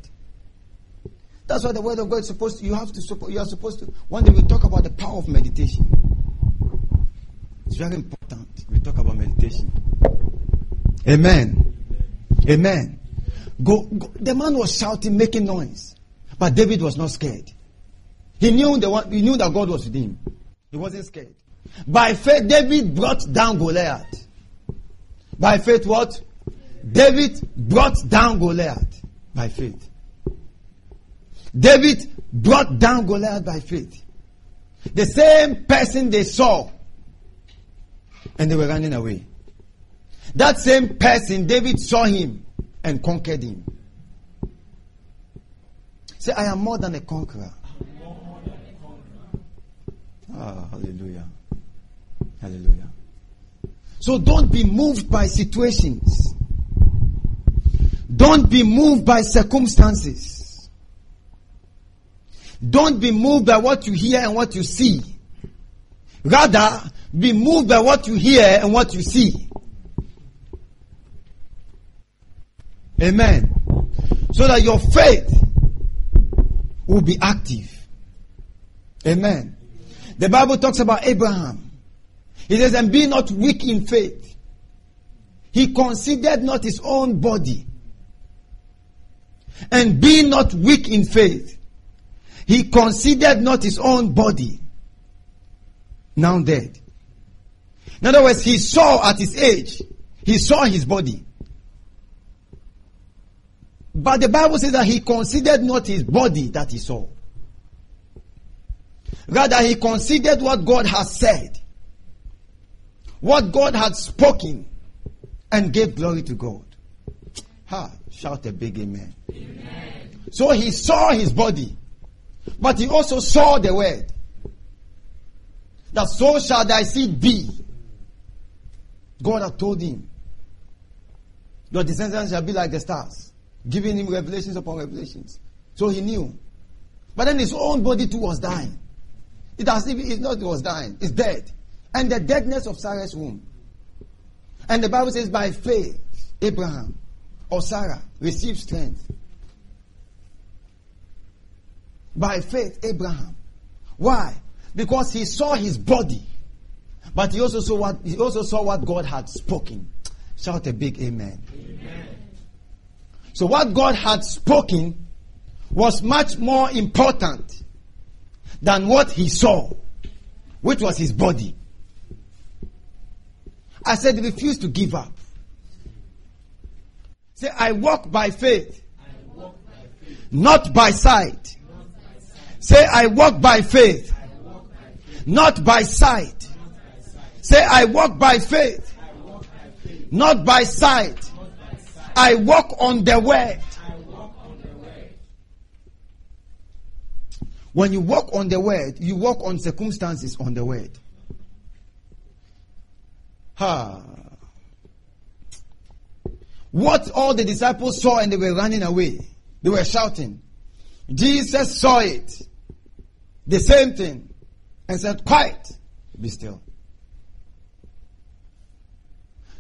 That's why the Word of God is supposed to, you have to, you are supposed to, one day we talk about the power of meditation. It's very important. We talk about meditation. Amen. Amen. Go, go, The man was shouting, making noise, but David was not scared. He knew the one, he knew that God was with him. He wasn't scared. By faith, David brought down Goliath. By faith, what? David brought down Goliath by faith. David brought down Goliath by faith. The same person they saw and they were running away. That same person, David saw him and conquered him. Say, I am more than a conqueror. Ah, hallelujah. Hallelujah. So don't be moved by situations. Don't be moved by circumstances. Don't be moved by what you hear and what you see. Rather, be moved by what you hear and what you see. Amen. So that your faith will be active. Amen. The Bible talks about Abraham. He says, and be not weak in faith. He considered not his own body. And be not weak in faith. He considered not his own body. Now dead. In other words, he saw at his age, he saw his body. But the Bible says that he considered not his body that he saw. Rather, he considered what God has said, what God had spoken, and gave glory to God. Ha! Shout a big amen. amen. So he saw his body, but he also saw the word. That so shall thy seed be. God had told him. Your descendants shall be like the stars, giving him revelations upon revelations. So he knew. But then his own body too was dying. It has it's not it was dying, it's dead. And the deadness of Sarah's womb. And the Bible says, by faith, Abraham or Sarah received strength. By faith, Abraham. Why? Because he saw his body, but he also saw what he also saw what God had spoken. Shout a big amen. amen. So what God had spoken was much more important than what he saw, which was his body. I said, refuse to give up. Say, I walk by faith, walk by faith. Not, by sight. not by sight. Say, I walk by faith. Not, by sight. Say, I walk by faith, not by sight. I walk on the word. When you walk on the word, you walk on circumstances on the word. Ha. What all the disciples saw and they were running away. They were shouting. Jesus saw it. The same thing. And said, Quiet. Be still.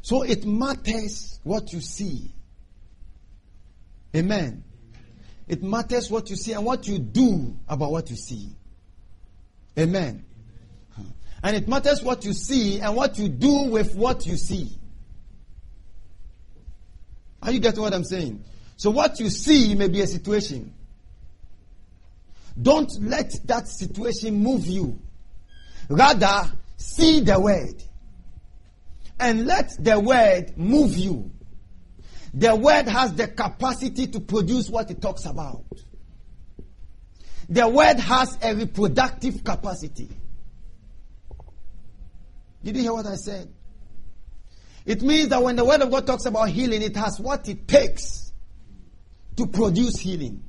So it matters what you see. Amen. It matters what you see and what you do about what you see. Amen. And it matters what you see and what you do with what you see. Are you getting what I'm saying? So, what you see may be a situation. Don't let that situation move you. Rather, see the word. And let the word move you. The word has the capacity to produce what it talks about. The word has a reproductive capacity. Did you hear what I said? It means that when the word of God talks about healing, it has what it takes to produce healing.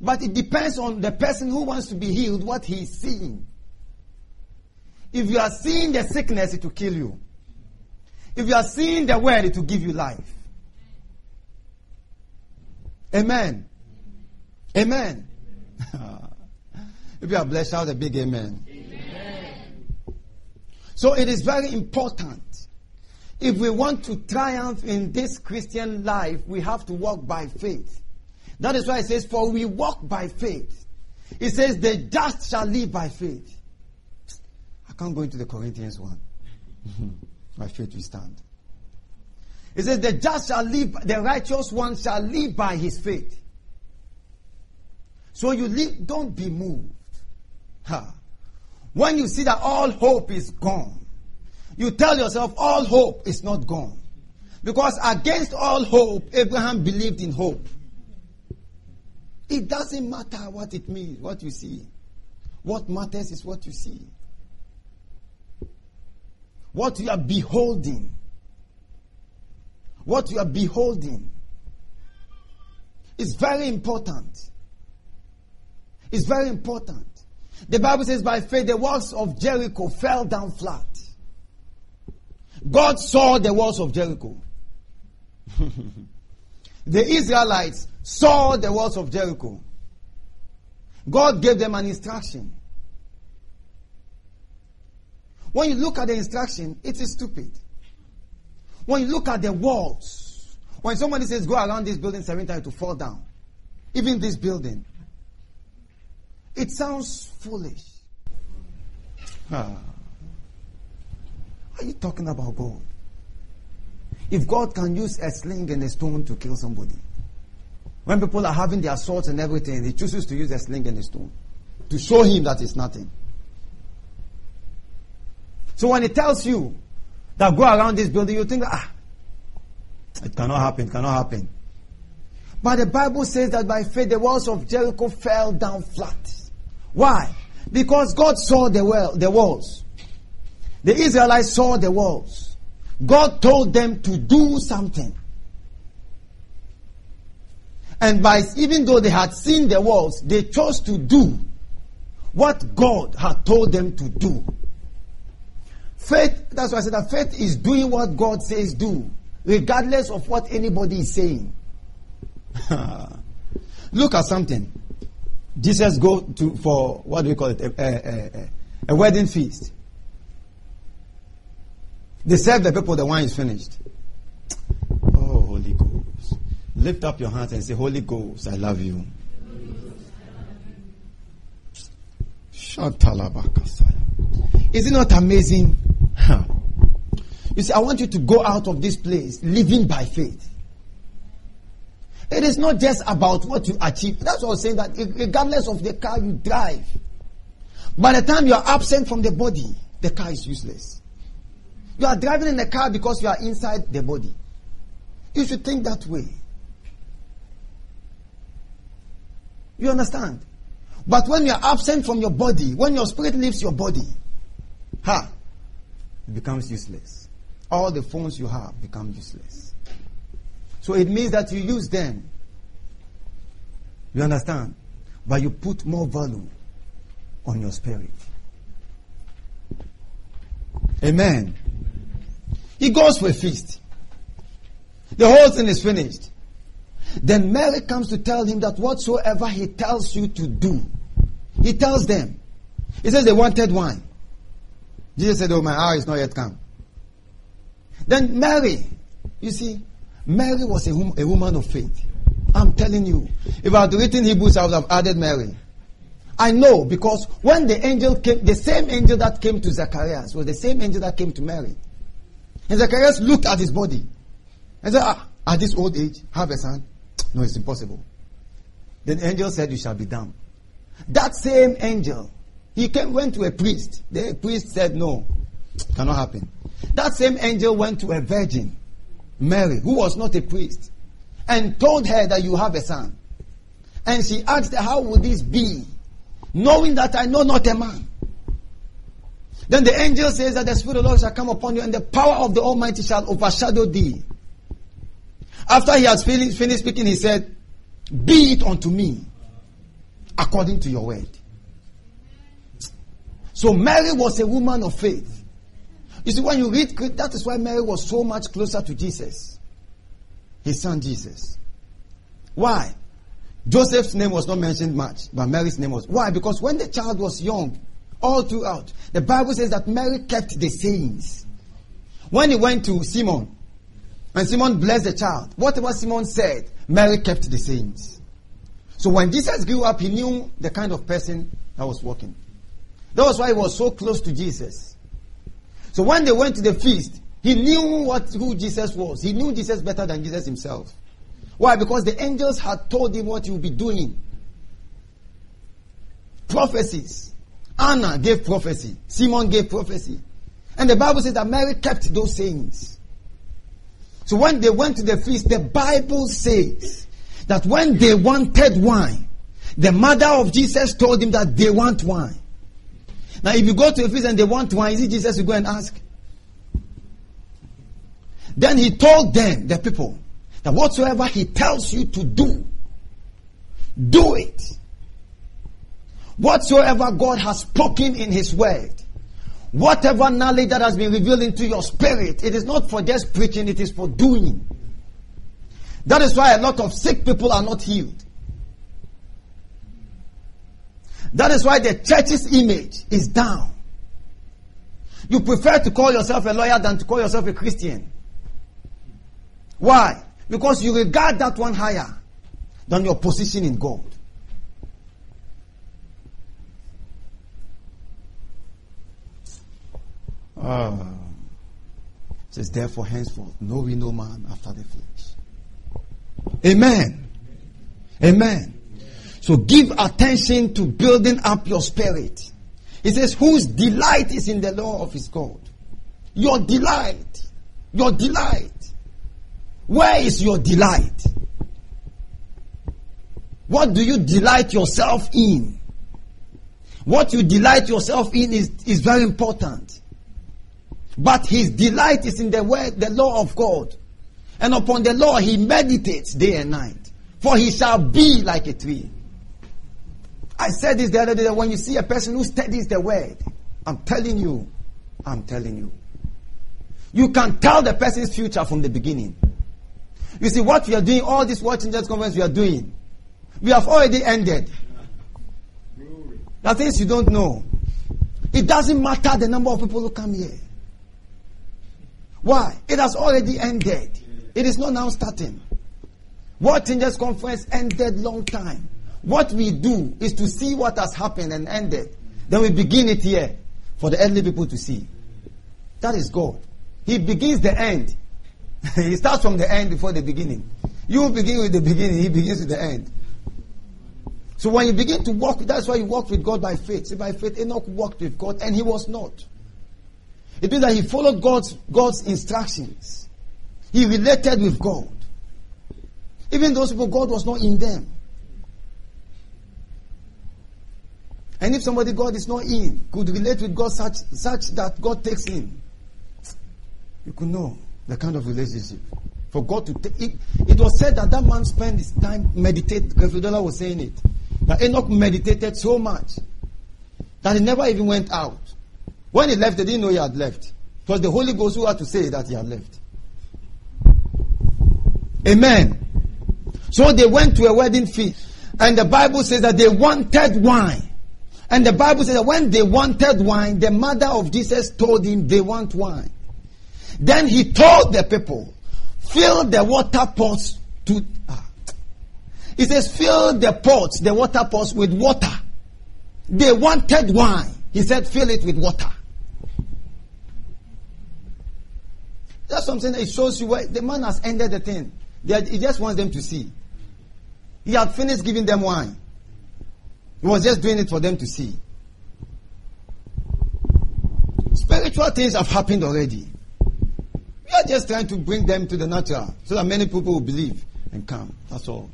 But it depends on the person who wants to be healed, what he is seeing. If you are seeing the sickness, it will kill you. If you are seeing the word, it will give you life. Amen. Amen. if you are blessed, shout a big amen. amen. So it is very important. If we want to triumph in this Christian life, we have to walk by faith. That is why it says, For we walk by faith. It says, The just shall live by faith. I can't go into the Corinthians one. By faith we stand. It says, The just shall live, the righteous one shall live by his faith. So you live, don't be moved. Ha. When you see that all hope is gone, you tell yourself all hope is not gone. Because against all hope, Abraham believed in hope. It doesn't matter what it means, what you see. What matters is what you see what you are beholding. What you are beholding is very important. It's very important. The Bible says, by faith, the walls of Jericho fell down flat. God saw the walls of Jericho. the Israelites saw the walls of Jericho. God gave them an instruction. When you look at the instruction, it is stupid. When you look at the walls, when somebody says, go around this building seven times to fall down, even this building, it sounds foolish. Ah. Are you talking about God? If God can use a sling and a stone to kill somebody, when people are having their swords and everything, he chooses to use a sling and a stone to show him that it's nothing. So when he tells you that go around this building, you think, ah, it cannot happen, cannot happen. But the Bible says that by faith the walls of Jericho fell down flat. Why? Because God saw the, well, the walls. The Israelites saw the walls. God told them to do something. And by even though they had seen the walls, they chose to do what God had told them to do. Faith, that's why I said that faith is doing what God says do. regardless of what anybody is saying. Look at something. Jesus go to for what do we call it a, a, a, a wedding feast. They serve the people. The wine is finished. Lift up your hands and say, Holy Ghost, I love you. Is it not amazing? You see, I want you to go out of this place living by faith. It is not just about what you achieve. That's what I was saying that regardless of the car you drive, by the time you are absent from the body, the car is useless. You are driving in the car because you are inside the body. You should think that way. You understand? But when you are absent from your body, when your spirit leaves your body, ha, it becomes useless. All the phones you have become useless. So it means that you use them. You understand? But you put more value on your spirit. Amen. He goes for a feast. The whole thing is finished. Then Mary comes to tell him that whatsoever he tells you to do, he tells them. He says they wanted wine. Jesus said, Oh, my hour is not yet come. Then Mary, you see, Mary was a, a woman of faith. I'm telling you. If I had written Hebrews, I would have added Mary. I know because when the angel came, the same angel that came to Zacharias was the same angel that came to Mary. And Zacharias looked at his body and said, ah, At this old age, have a son? No, it's impossible. Then the angel said, You shall be dumb. That same angel, he came, went to a priest. The priest said, No, cannot happen. That same angel went to a virgin, Mary, who was not a priest, and told her that you have a son. And she asked her, How would this be? Knowing that I know not a man. Then the angel says that the Spirit of the Lord shall come upon you, and the power of the Almighty shall overshadow thee. After he has finished, finished speaking, he said, Be it unto me according to your word. So Mary was a woman of faith. You see, when you read, that is why Mary was so much closer to Jesus, his son Jesus. Why? Joseph's name was not mentioned much, but Mary's name was. Why? Because when the child was young, all throughout, the Bible says that Mary kept the sayings. When he went to Simon, and Simon blessed the child, whatever Simon said, Mary kept the sayings. So when Jesus grew up, he knew the kind of person that was walking. That was why he was so close to Jesus. So when they went to the feast, he knew what who Jesus was. He knew Jesus better than Jesus himself. Why? Because the angels had told him what he would be doing. Prophecies. Anna gave prophecy. Simon gave prophecy. And the Bible says that Mary kept those sayings. So when they went to the feast, the Bible says that when they wanted wine, the mother of Jesus told him that they want wine. Now, if you go to a feast and they want wine, is it Jesus you go and ask? Then he told them, the people, that whatsoever he tells you to do, do it. Whatsoever God has spoken in his word, whatever knowledge that has been revealed into your spirit, it is not for just preaching, it is for doing. That is why a lot of sick people are not healed. That is why the church's image is down. You prefer to call yourself a lawyer than to call yourself a Christian. Why? Because you regard that one higher than your position in God. Ah. says, therefore, henceforth, know we no man after the flesh. Amen. Amen. So give attention to building up your spirit. He says, whose delight is in the law of his God. Your delight. Your delight. Where is your delight? What do you delight yourself in? What you delight yourself in is, is very important. But his delight is in the word, the law of God. And upon the law he meditates day and night. For he shall be like a tree. I said this the other day that when you see a person who studies the word, I'm telling you, I'm telling you, You can tell the person's future from the beginning. You see, what we are doing, all this World Changers Conference we are doing, we have already ended. There are things you don't know. It doesn't matter the number of people who come here. Why? It has already ended. It is not now starting. World Changers Conference ended long time. What we do is to see what has happened and ended. Then we begin it here for the earthly people to see. That is God. He begins the end. he starts from the end before the beginning. You begin with the beginning, he begins with the end. So when you begin to walk, that's why you walk with God by faith. See, by faith, Enoch walked with God and he was not. It means that he followed God's, God's instructions. He related with God. Even those people, God was not in them. And if somebody God is not in, could relate with God such, such that God takes in, you could know the kind of relationship. For God to take it, it was said that that man spent his time meditating. Kefridola was saying it. That Enoch meditated so much that he never even went out. When he left, they didn't know he had left. It was the Holy Ghost who had to say that he had left. Amen. So they went to a wedding feast. And the Bible says that they wanted wine. And the Bible says that when they wanted wine, the mother of Jesus told him they want wine. Then he told the people, fill the water pots to. Ah. He says, fill the pots, the water pots with water. They wanted wine. He said, fill it with water. That's something that shows you where the man has ended the thing. he just wants them to see. He had finished giving them wine. He was just doing it for them to see. Spiritual things have happened already. We are just trying to bring them to the natural so that many people will believe and come. That's all.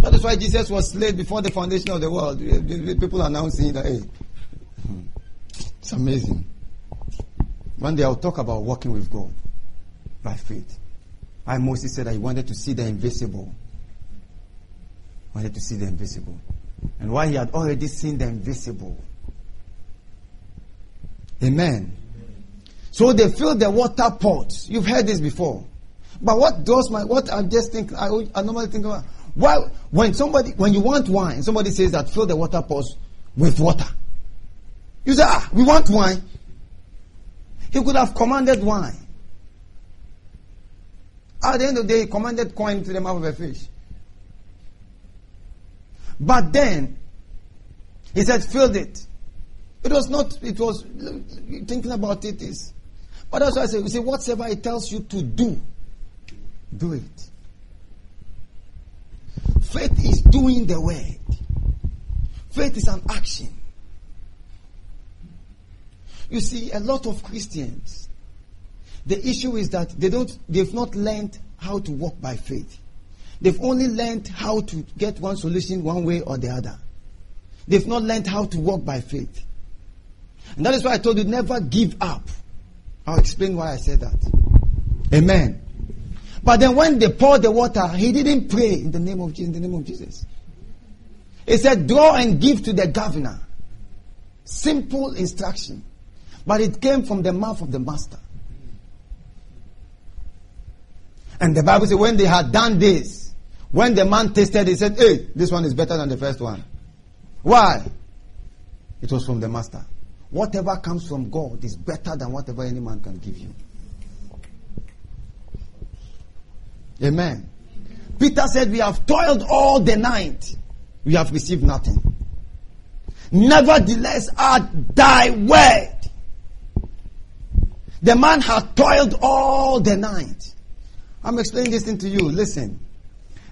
That is why Jesus was slain before the foundation of the world. People are now saying that, hey, hmm, it's amazing. One day I'll talk about walking with God by faith. I Moses said I wanted to see the invisible. Wanted to see the invisible. And why he had already seen the invisible. Amen. So they filled the water pots. You've heard this before. But what does my what I just think I, I normally think about why when somebody when you want wine, somebody says that fill the water pots with water. You say, ah, we want wine. He could have commanded wine. At the end of the day, he commanded coin to the mouth of a fish. But then, he said, filled it. It was not, it was, thinking about it is, but that's why I say, you see, whatever it tells you to do, do it. Faith is doing the word. Faith is an action. You see, a lot of Christians, the issue is that they don't, they've not learned how to walk by faith. They've only learned how to get one solution one way or the other. They've not learned how to walk by faith. And that is why I told you never give up. I'll explain why I said that. Amen. But then when they poured the water, he didn't pray in the name of Jesus. In the name of Jesus. He said, draw and give to the governor. Simple instruction. But it came from the mouth of the master. And the Bible says when they had done this, when the man tasted, he said, Hey, this one is better than the first one. Why? It was from the master. Whatever comes from God is better than whatever any man can give you. Amen. Peter said, We have toiled all the night, we have received nothing. Nevertheless, at thy word. The man had toiled all the night. I'm explaining this thing to you. Listen.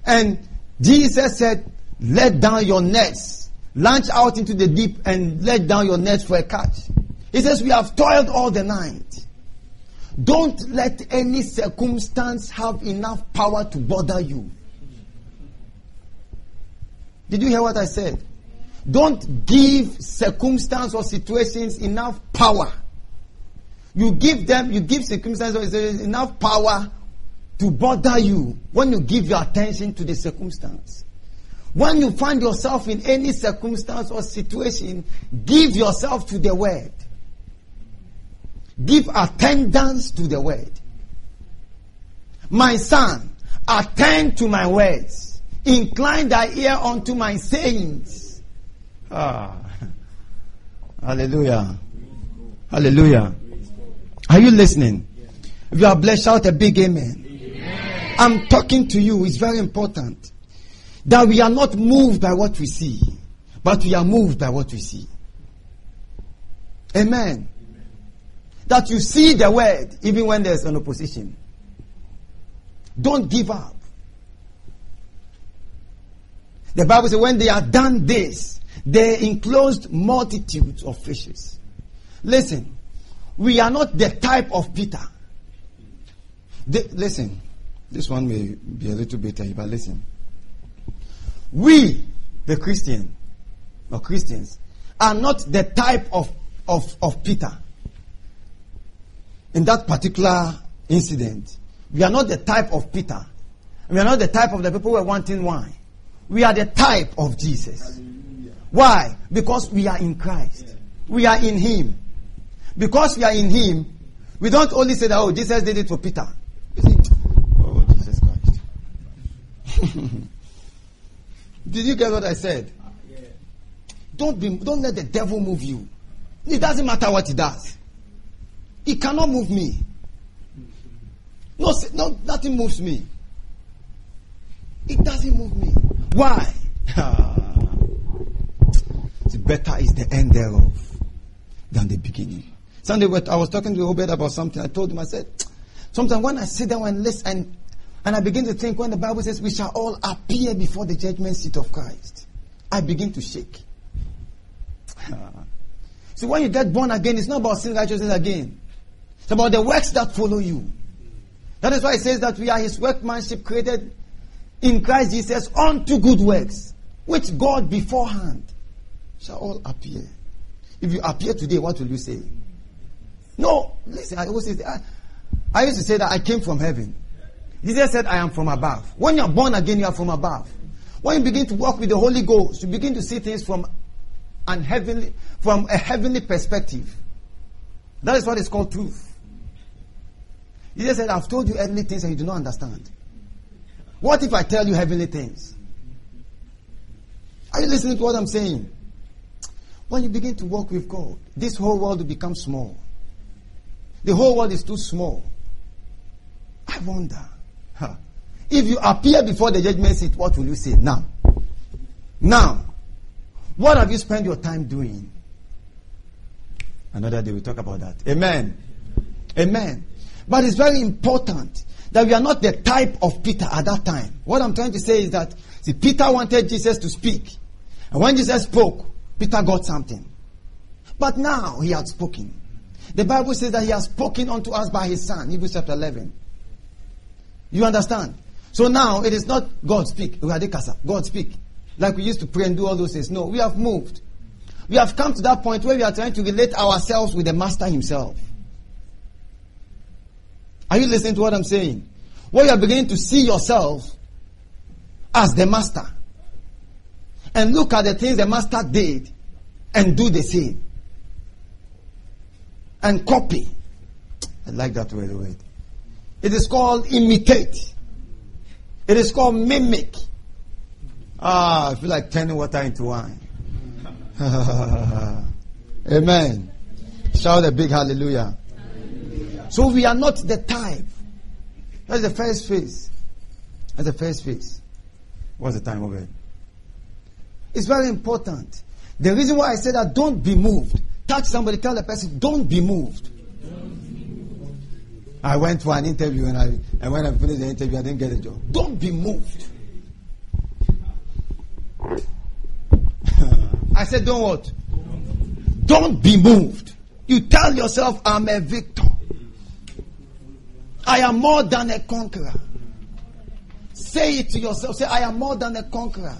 And Jesus said, Let down your nets launch out into the deep and let down your nets for a catch. He says, We have toiled all the night. Don't let any circumstance have enough power to bother you. Did you hear what I said? Don't give circumstance or situations enough power. You give them, you give circumstances enough power to bother you when you give your attention to the circumstance. When you find yourself in any circumstance or situation, give yourself to the word. give attendance to the word. My son, attend to my words. Incline thy ear unto my sayings. Ah. Hallelujah. Hallelujah. Are you listening? If you are blessed, shout a big amen. amen. I'm talking to you. It's very important that we are not moved by what we see, but we are moved by what we see. Amen. amen. That you see the word even when there's an opposition. Don't give up. The Bible says, when they have done this, they enclosed multitudes of fishes. Listen, we are not the type of Peter. listen, this one may be a little bit, eh, but listen. We, the Christian, or Christians, are not the type of, of, of Peter. In that particular incident, we are not the type of Peter. We are not the type of the people who are wanting wine. We are the type of Jesus. Why? Because we are in Christ. We are in Him. Because we are in Him, we don't only say that, oh, Jesus did it for Peter. Oh, Jesus Christ. did you get what I said? Don't be, don't let the devil move you. It doesn't matter what he does. He cannot move me. No, no, nothing moves me. It doesn't move me. Why? the better is the end thereof than the beginning. Sunday, I was talking to Obed about something. I told him, I said, sometimes when I sit down and listen and, and I begin to think when the Bible says we shall all appear before the judgment seat of Christ, I begin to shake. Ah. See, when you get born again, it's not about sin righteousness again. It's about the works that follow you. That is why it says that we are his workmanship created in Christ Jesus unto good works, which God beforehand shall all appear. If you appear today, what will you say? No, listen, I always say, I, I used to say that I came from heaven. Jesus said, I am from above. When you're born again, you are from above. When you begin to walk with the Holy Ghost, you begin to see things from an heavenly, from a heavenly perspective. That is what is called truth. Jesus said, I've told you earthly things and you do not understand. What if I tell you heavenly things? Are you listening to what I'm saying? When you begin to walk with God, this whole world will become small. The whole world is too small. I wonder. Huh, if you appear before the judgment seat, what will you say now? Now, what have you spent your time doing? Another day we'll talk about that. Amen. Amen. But it's very important that we are not the type of Peter at that time. What I'm trying to say is that, see, Peter wanted Jesus to speak. And when Jesus spoke, Peter got something. But now he had spoken. The Bible says that he has spoken unto us by his son, Hebrews chapter 11. You understand? So now it is not God speak, God speak. Like we used to pray and do all those things. No, we have moved. We have come to that point where we are trying to relate ourselves with the Master himself. Are you listening to what I'm saying? Where you are beginning to see yourself as the master. And look at the things the master did and do the same. And copy. I like that word. It is called imitate. It is called mimic. Ah, I feel like turning water into wine. Amen. Shout a big hallelujah. So we are not the type. That's the first phase. That's the first phase. What's the time of it? It's very important. The reason why I say that don't be moved. Touch somebody, tell the person, don't be moved. I went for an interview and I and when I finished the interview I didn't get a job. Don't be moved. I said, don't what? Don't be moved. You tell yourself, I'm a victor. I am more than a conqueror. Say it to yourself. Say, I am more than a conqueror.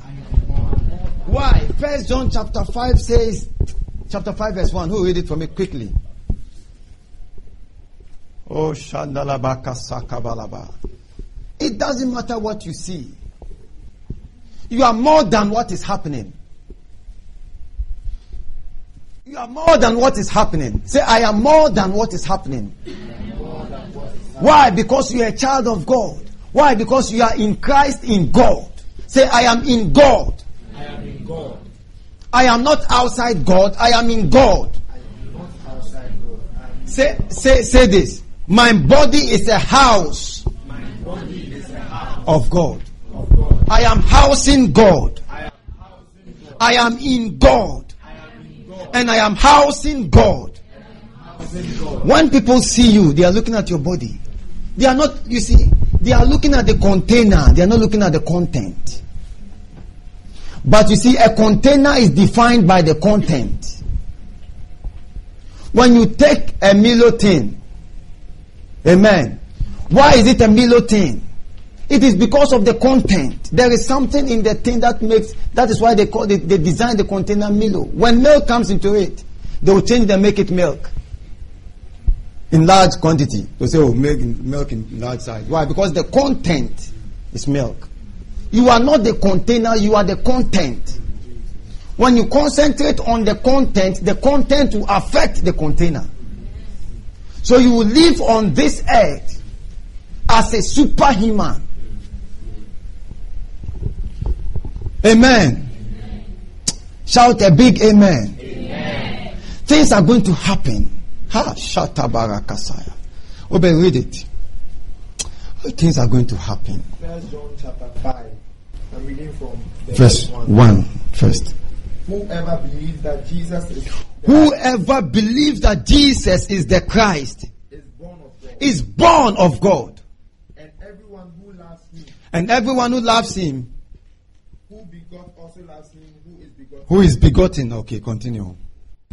Why? First John chapter 5 says, chapter 5 verse 1. Who read it for me quickly? Oh, Shandalabaka Sakabalaba. It doesn't matter what you see. You are more than what is happening. You are more than what is happening. Say, I am more than what is happening. Why? Because you are a child of God. Why? Because you are in Christ in God. Say, I am in God. I am in God. I am not outside God. I am in God. Say, say, say this. My body is a house is a house of God. of God. I am housing God. I am God. I am in God. And I am. Housing God. When people see you, they are looking at your body. They are not, you see, they are looking at the container. They are not looking at the content. But you see, a container is defined by the content. When you take a Milo tin, amen. Why is it a Milo tin? It is because of the content. There is something in the thing that makes, that is why they call it, they design the container Milo. When milk comes into it, they will change and make it milk in large quantity. They say, oh, milk in, milk in large size. Why? Because the content is milk. You are not the container, you are the content. When you concentrate on the content, the content will affect the container. So you will live on this earth as a superhuman. Amen. Shout a big amen. Things are going to happen. Ha, shatabarakasaya. Obed, read it. Things are going to happen. First John chapter 5. I'm reading from the Verse 1 first. Whoever believes that Jesus is, Whoever believes that Jesus is the Christ is born of God, is born of God. and everyone who loves him, And everyone who loves him, who begot also loves him, who is begotten. who is begotten. Okay, continue.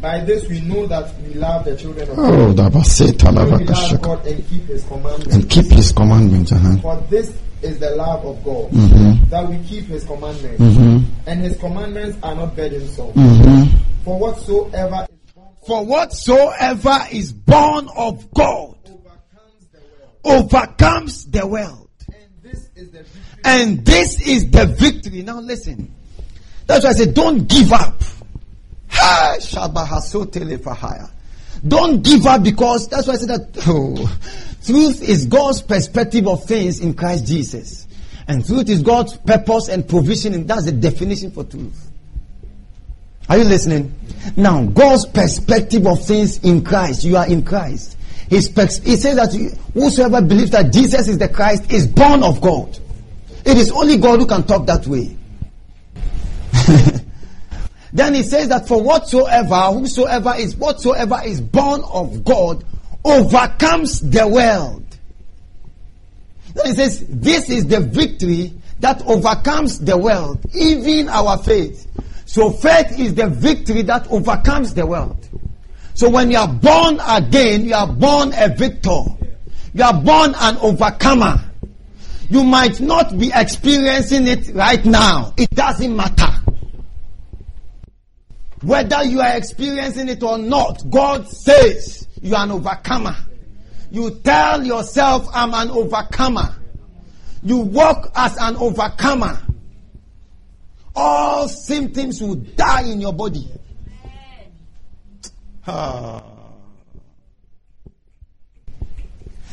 By this we know that we love the children of Oh, God. dabaseta When we love labakashaka. God and keep his commandments. And keep his commandments. Uh-huh. For this is the love of God, Mhm. that we keep his commandments. Mhm. And his commandments are not burdensome. Mhm. For whatsoever is born of For whatsoever is born of God overcomes the world. overcomes the world. And this is the victory. And this is the victory. Now listen. That's why I said, don't give up. Ah, Shabahasotele Don't give up because that's why I said that oh, truth is God's perspective of things in Christ Jesus. And truth is God's purpose and provision, and that's the definition for truth. Are you listening? Now, God's perspective of things in Christ, you are in Christ. He says that whosoever believes that Jesus is the Christ is born of God. It is only God who can talk that way. Then he says that for whatsoever, whosoever is, whatsoever is born of God overcomes the world. Then he says, this is the victory that overcomes the world, even our faith. So faith is the victory that overcomes the world. So when you are born again, you are born a victor. You are born an overcomer. You might not be experiencing it right now. It doesn't matter. Whether you are experiencing it or not, God says you are an overcomer. You tell yourself, I'm an overcomer. You walk as an overcomer. All symptoms will die in your body. Ah.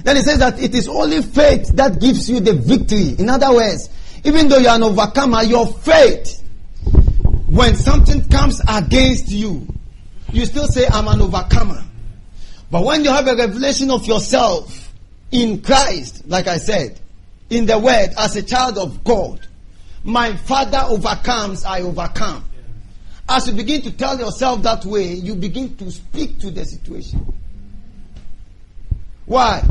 Then he says that it is only faith that gives you the victory. In other words, even though you are an overcomer, your faith, when something comes against you, you still say, I'm an overcomer. But when you have a revelation of yourself in Christ, like I said, in the Word, as a child of God, my Father overcomes, I overcome. As you begin to tell yourself that way, you begin to speak to the situation. Why?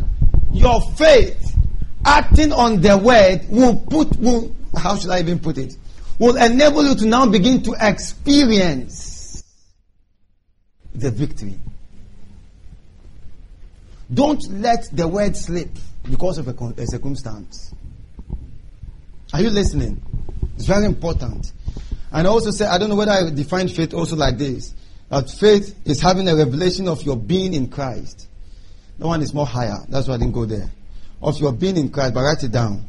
Your faith, acting on the word, will put, will, how should I even put it? Will enable you to now begin to experience the victory. Don't let the word slip because of a, circumstance. Are you listening? It's very important. And I also say, I don't know whether I define faith also like this. That faith is having a revelation of your being in Christ. No one is more higher. That's why I didn't go there. Of your being in Christ, but write it down.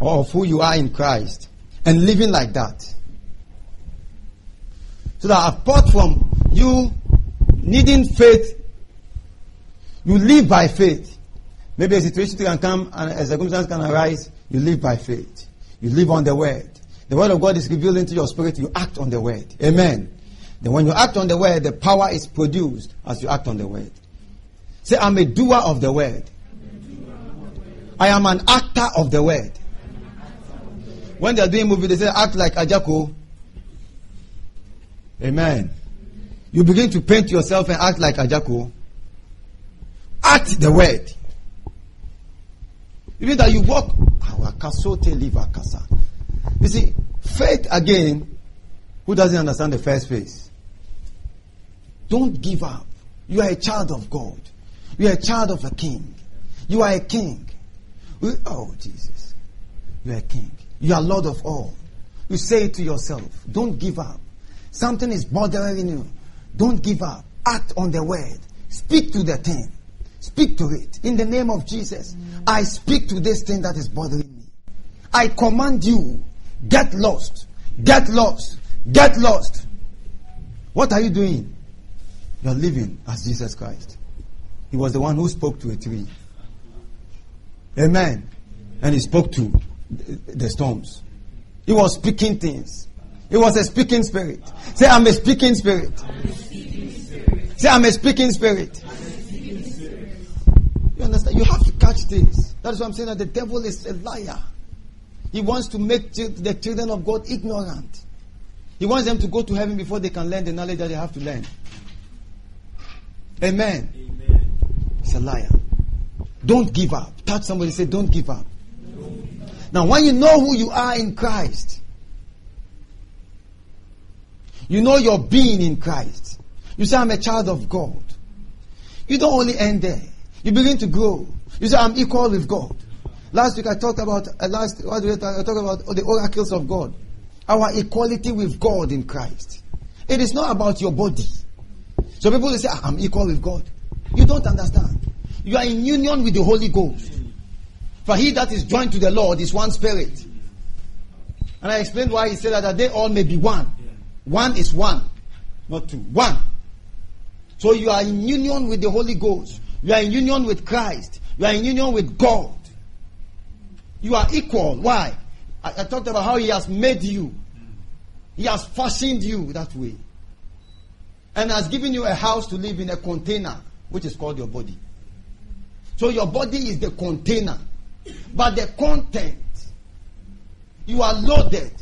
Or of who you are in Christ. And living like that. So that apart from You needing faith, you live by faith. Maybe a situation can come and a circumstance can arise, you live by faith. You live on the word. The word of God is revealed into your spirit, you act on the word. Amen. Then when you act on the word, the power is produced as you act on the word. Say, I'm a doer of the word. I am an actor of the word. When they are doing movie, they say act like Agya Koo. Amen. You begin to paint yourself and act like Agya Koo. Act the word. Mean that you walk. our casa. You see, faith again, who doesn't understand the first phase? Don't give up. You are a child of God. You are a child of a king. You are a king. We, Oh, Jesus. You are a king. You are Lord of all. You say to yourself, don't give up. Something is bothering you. Don't give up. Act on the word. Speak to the thing. Speak to it. In the name of Jesus, I speak to this thing that is bothering me. I command you, get lost. Get lost. Get lost. What are you doing? You are living as Jesus Christ. He was the one who spoke to a tree. Amen. And he spoke to the storms. He was speaking things. He was a speaking spirit. Say, I'm a speaking spirit. Say, I'm a speaking spirit. You understand? You have to catch things. That's why I'm saying that the devil is a liar. He wants to make the children of God ignorant. He wants them to go to heaven before they can learn the knowledge that they have to learn. Amen. Amen. It's a liar. Don't give up. Touch somebody say, Don't give up. Now, when you know who you are in Christ, you know your being in Christ. You say, I'm a child of God. You don't only end there. You begin to grow. You say, I'm equal with God. Last week I talked about, uh, last, what did I talk, I talked about the oracles of God. Our equality with God in Christ. It is not about your body. So people will say, ah, I'm equal with God. You don't understand. You are in union with the Holy Ghost. For he that is joined to the Lord is one spirit. And I explained why he said that, that they all may be one. One is one, not two. One. So you are in union with the Holy Ghost. You are in union with Christ. You are in union with God. You are equal. Why? I, I talked about how He has made you. He has fashioned you that way. And has given you a house to live in a container, which is called your body. So your body is the container. But the content, you are loaded.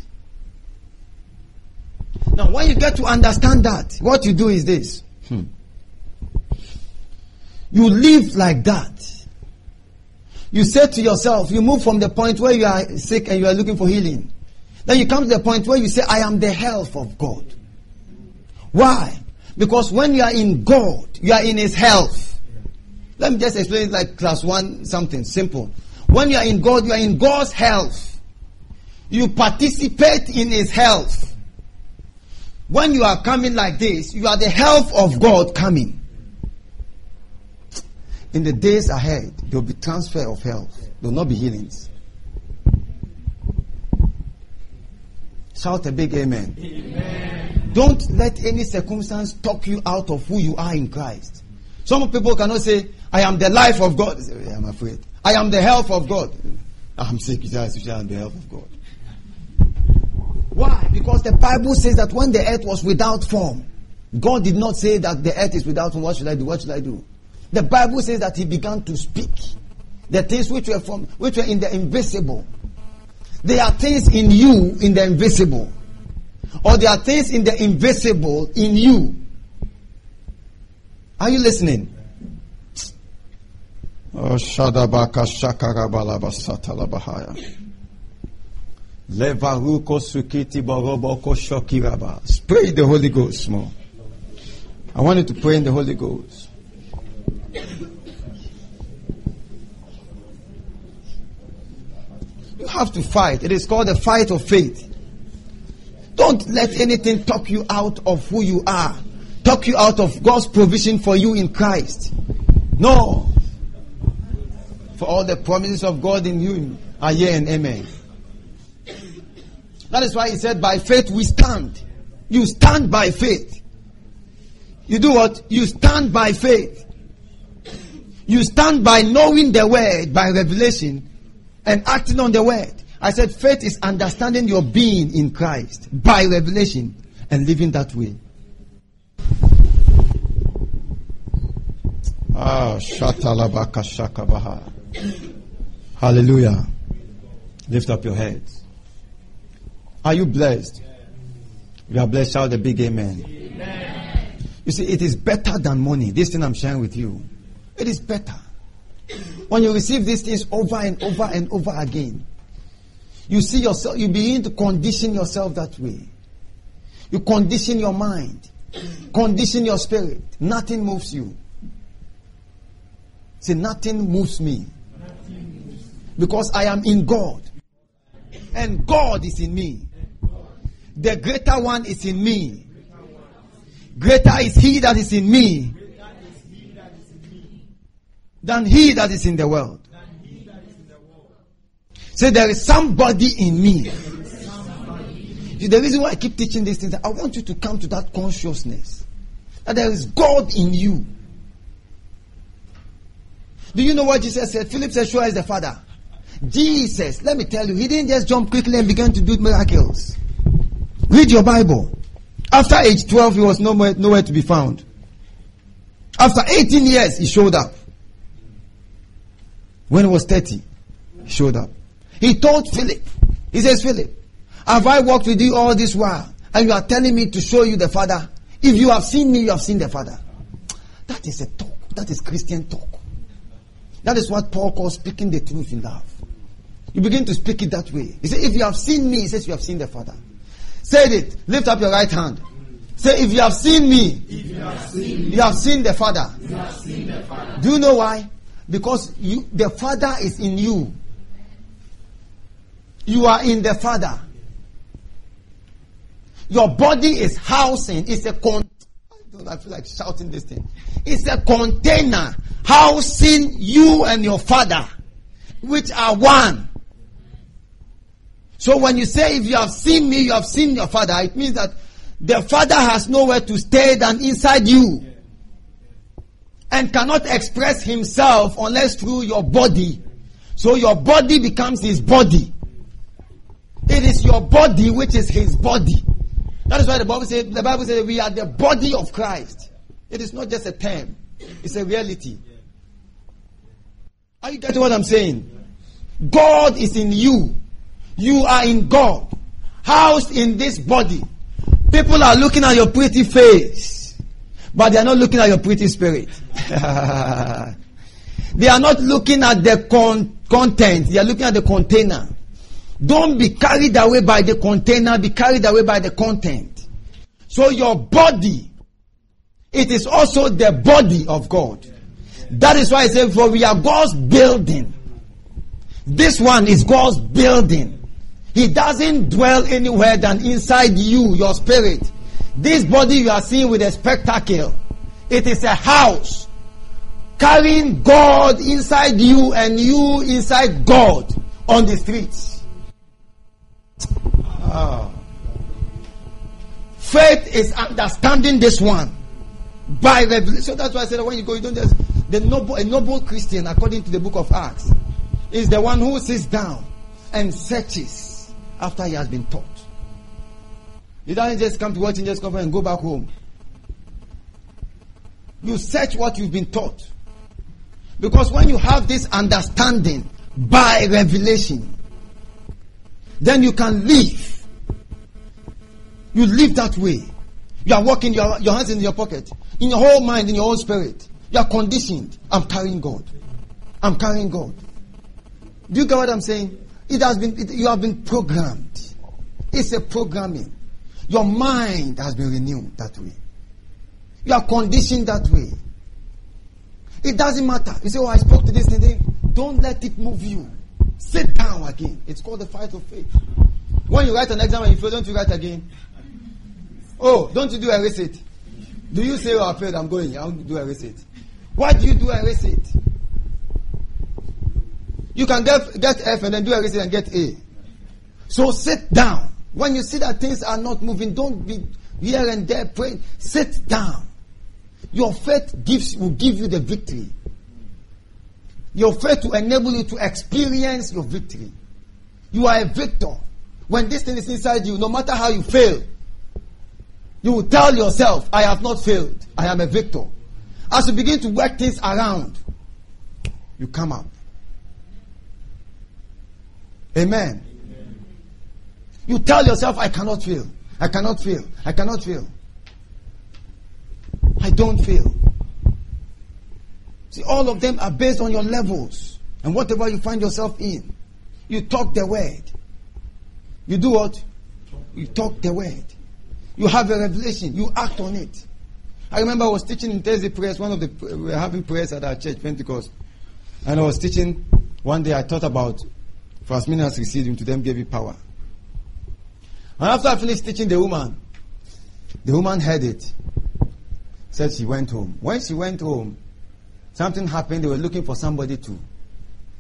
Now, when you get to understand that, what you do is this. Hmm. You live like that. You say to yourself, you move from the point where you are sick and you are looking for healing. Then you come to the point where you say, I am the health of God. Why? Because when you are in God, you are in His health. Let me just explain it like class one something simple. When you are in God, you are in God's health. You participate in His health. When you are coming like this, you are the health of God coming. In the days ahead, there will be transfer of health. There will not be healings. Shout a big amen. amen. Don't let any circumstance talk you out of who you are in Christ. Some people cannot say, I am the life of God. I'm afraid. I am the health of God. Ah, I'm sick. I am the health of God. Why? Because the Bible says that when the earth was without form, God did not say that the earth is without form. What should I do? What should I do? The Bible says that He began to speak. The things which were from, which were in the invisible. There are things in you in the invisible, or there are things in the invisible in you. Are you listening? Shadabaka Boroboko Shokiraba. Pray the Holy Ghost more. I want you to pray in the Holy Ghost. You have to fight. It is called the fight of faith. Don't let anything talk you out of who you are, talk you out of God's provision for you in Christ. No. For all the promises of God in you are yea and amen. That is why he said, By faith we stand. You stand by faith. You do what? You stand by faith. You stand by knowing the word by revelation and acting on the word. I said faith is understanding your being in Christ by revelation and living that way. Ah, shatalabaka shakabaha. Hallelujah. Lift up your heads. Are you blessed? You are blessed. Shout a big amen. amen. You see, it is better than money. This thing I'm sharing with you. It is better. When you receive these things over and over and over again, you see yourself, you begin to condition yourself that way. You condition your mind, condition your spirit. Nothing moves you. Say, nothing moves me. Because I am in God. And God is in me. The greater one is in me. Greater is he that is in me than he that is in the world. Say there is somebody in me. See, the reason why I keep teaching these things, I want you to come to that consciousness that there is God in you. Do you know what Jesus said? Philip said, Sure is the Father. Jesus, let me tell you, he didn't just jump quickly and begin to do miracles. Read your Bible. After age 12, he was nowhere, nowhere to be found. After 18 years, he showed up. When he was 30, he showed up. He told Philip, he says, Philip, have I walked with you all this while? And you are telling me to show you the Father? If you have seen me, you have seen the Father. That is a talk. That is Christian talk. That is what Paul calls speaking the truth in love. You begin to speak it that way. He said, If you have seen me, he says, You have seen the Father. Say it. Lift up your right hand. Say, If you have seen me, you have seen, the Father. Do you know why? Because you, the Father is in you. You are in the Father. Your body is housing, it's a con- I feel like shouting this thing. It's a container housing you and your father, which are one. So when you say, if you have seen me, you have seen your father, it means that the father has nowhere to stay than inside you. And cannot express himself unless through your body. So your body becomes his body. It is your body which is his body. That is why the Bible says the Bible says we are the body of Christ. It is not just a term, it's a reality. Are you getting what I'm saying? God is in you. You are in God, housed in this body. People are looking at your pretty face, but they are not looking at your pretty spirit. they are not looking at the con- content, they are looking at the container. Don't be carried away by the container, be carried away by the content. So your body, it is also the body of God. That is why I say, for we are God's building. This one is God's building. He doesn't dwell anywhere than inside you, your spirit. This body you are seeing with a spectacle, it is a house carrying God inside you and you inside God on the streets. Ah. Faith is understanding this one by revelation. That's why I said when you go, you don't just the noble a noble Christian, according to the book of Acts, is the one who sits down and searches after he has been taught. He doesn't just come to watch and just come and go back home. You search what you've been taught. Because when you have this understanding by revelation, then you can live. You live that way. You are walking your, your hands in your pocket, in your whole mind, in your whole spirit. You are conditioned. I'm carrying God. I'm carrying God. Do you get what I'm saying? It has been, it, you have been programmed. It's a programming. Your mind has been renewed that way. You are conditioned that way. It doesn't matter. You say, Oh, I spoke to this today. Don't let it move you. Sit down again. It's called the fight of faith. When you write an exam and you fail, don't you write again? Oh, don't you do a receipt? Do you say, Oh, I failed, I'm going, I'll do a receipt? Why do you do a receipt? You can get, get F and then do everything and get A. So sit down. When you see that things are not moving, don't be here and there praying. Sit down. Your faith gives will give you the victory. Your faith will enable you to experience your victory. You are a victor. When this thing is inside you, no matter how you fail, you will tell yourself, I have not failed. I am a victor. As you begin to work things around, you come up. Amen. You tell yourself, I cannot feel. I cannot feel. I cannot feel. I don't feel. See, all of them are based on your levels and whatever you find yourself in. You talk the word. You do what? You talk the word. You have a revelation. You act on it. I remember I was teaching in Thursday prayers. One of the we were having prayers at our church, Pentecost, and I was teaching. One day I thought about, for as many as received him, to them gave you power. And after I finished teaching the woman, the woman heard it. Said she went home. When she went home, something happened. They were looking for somebody to.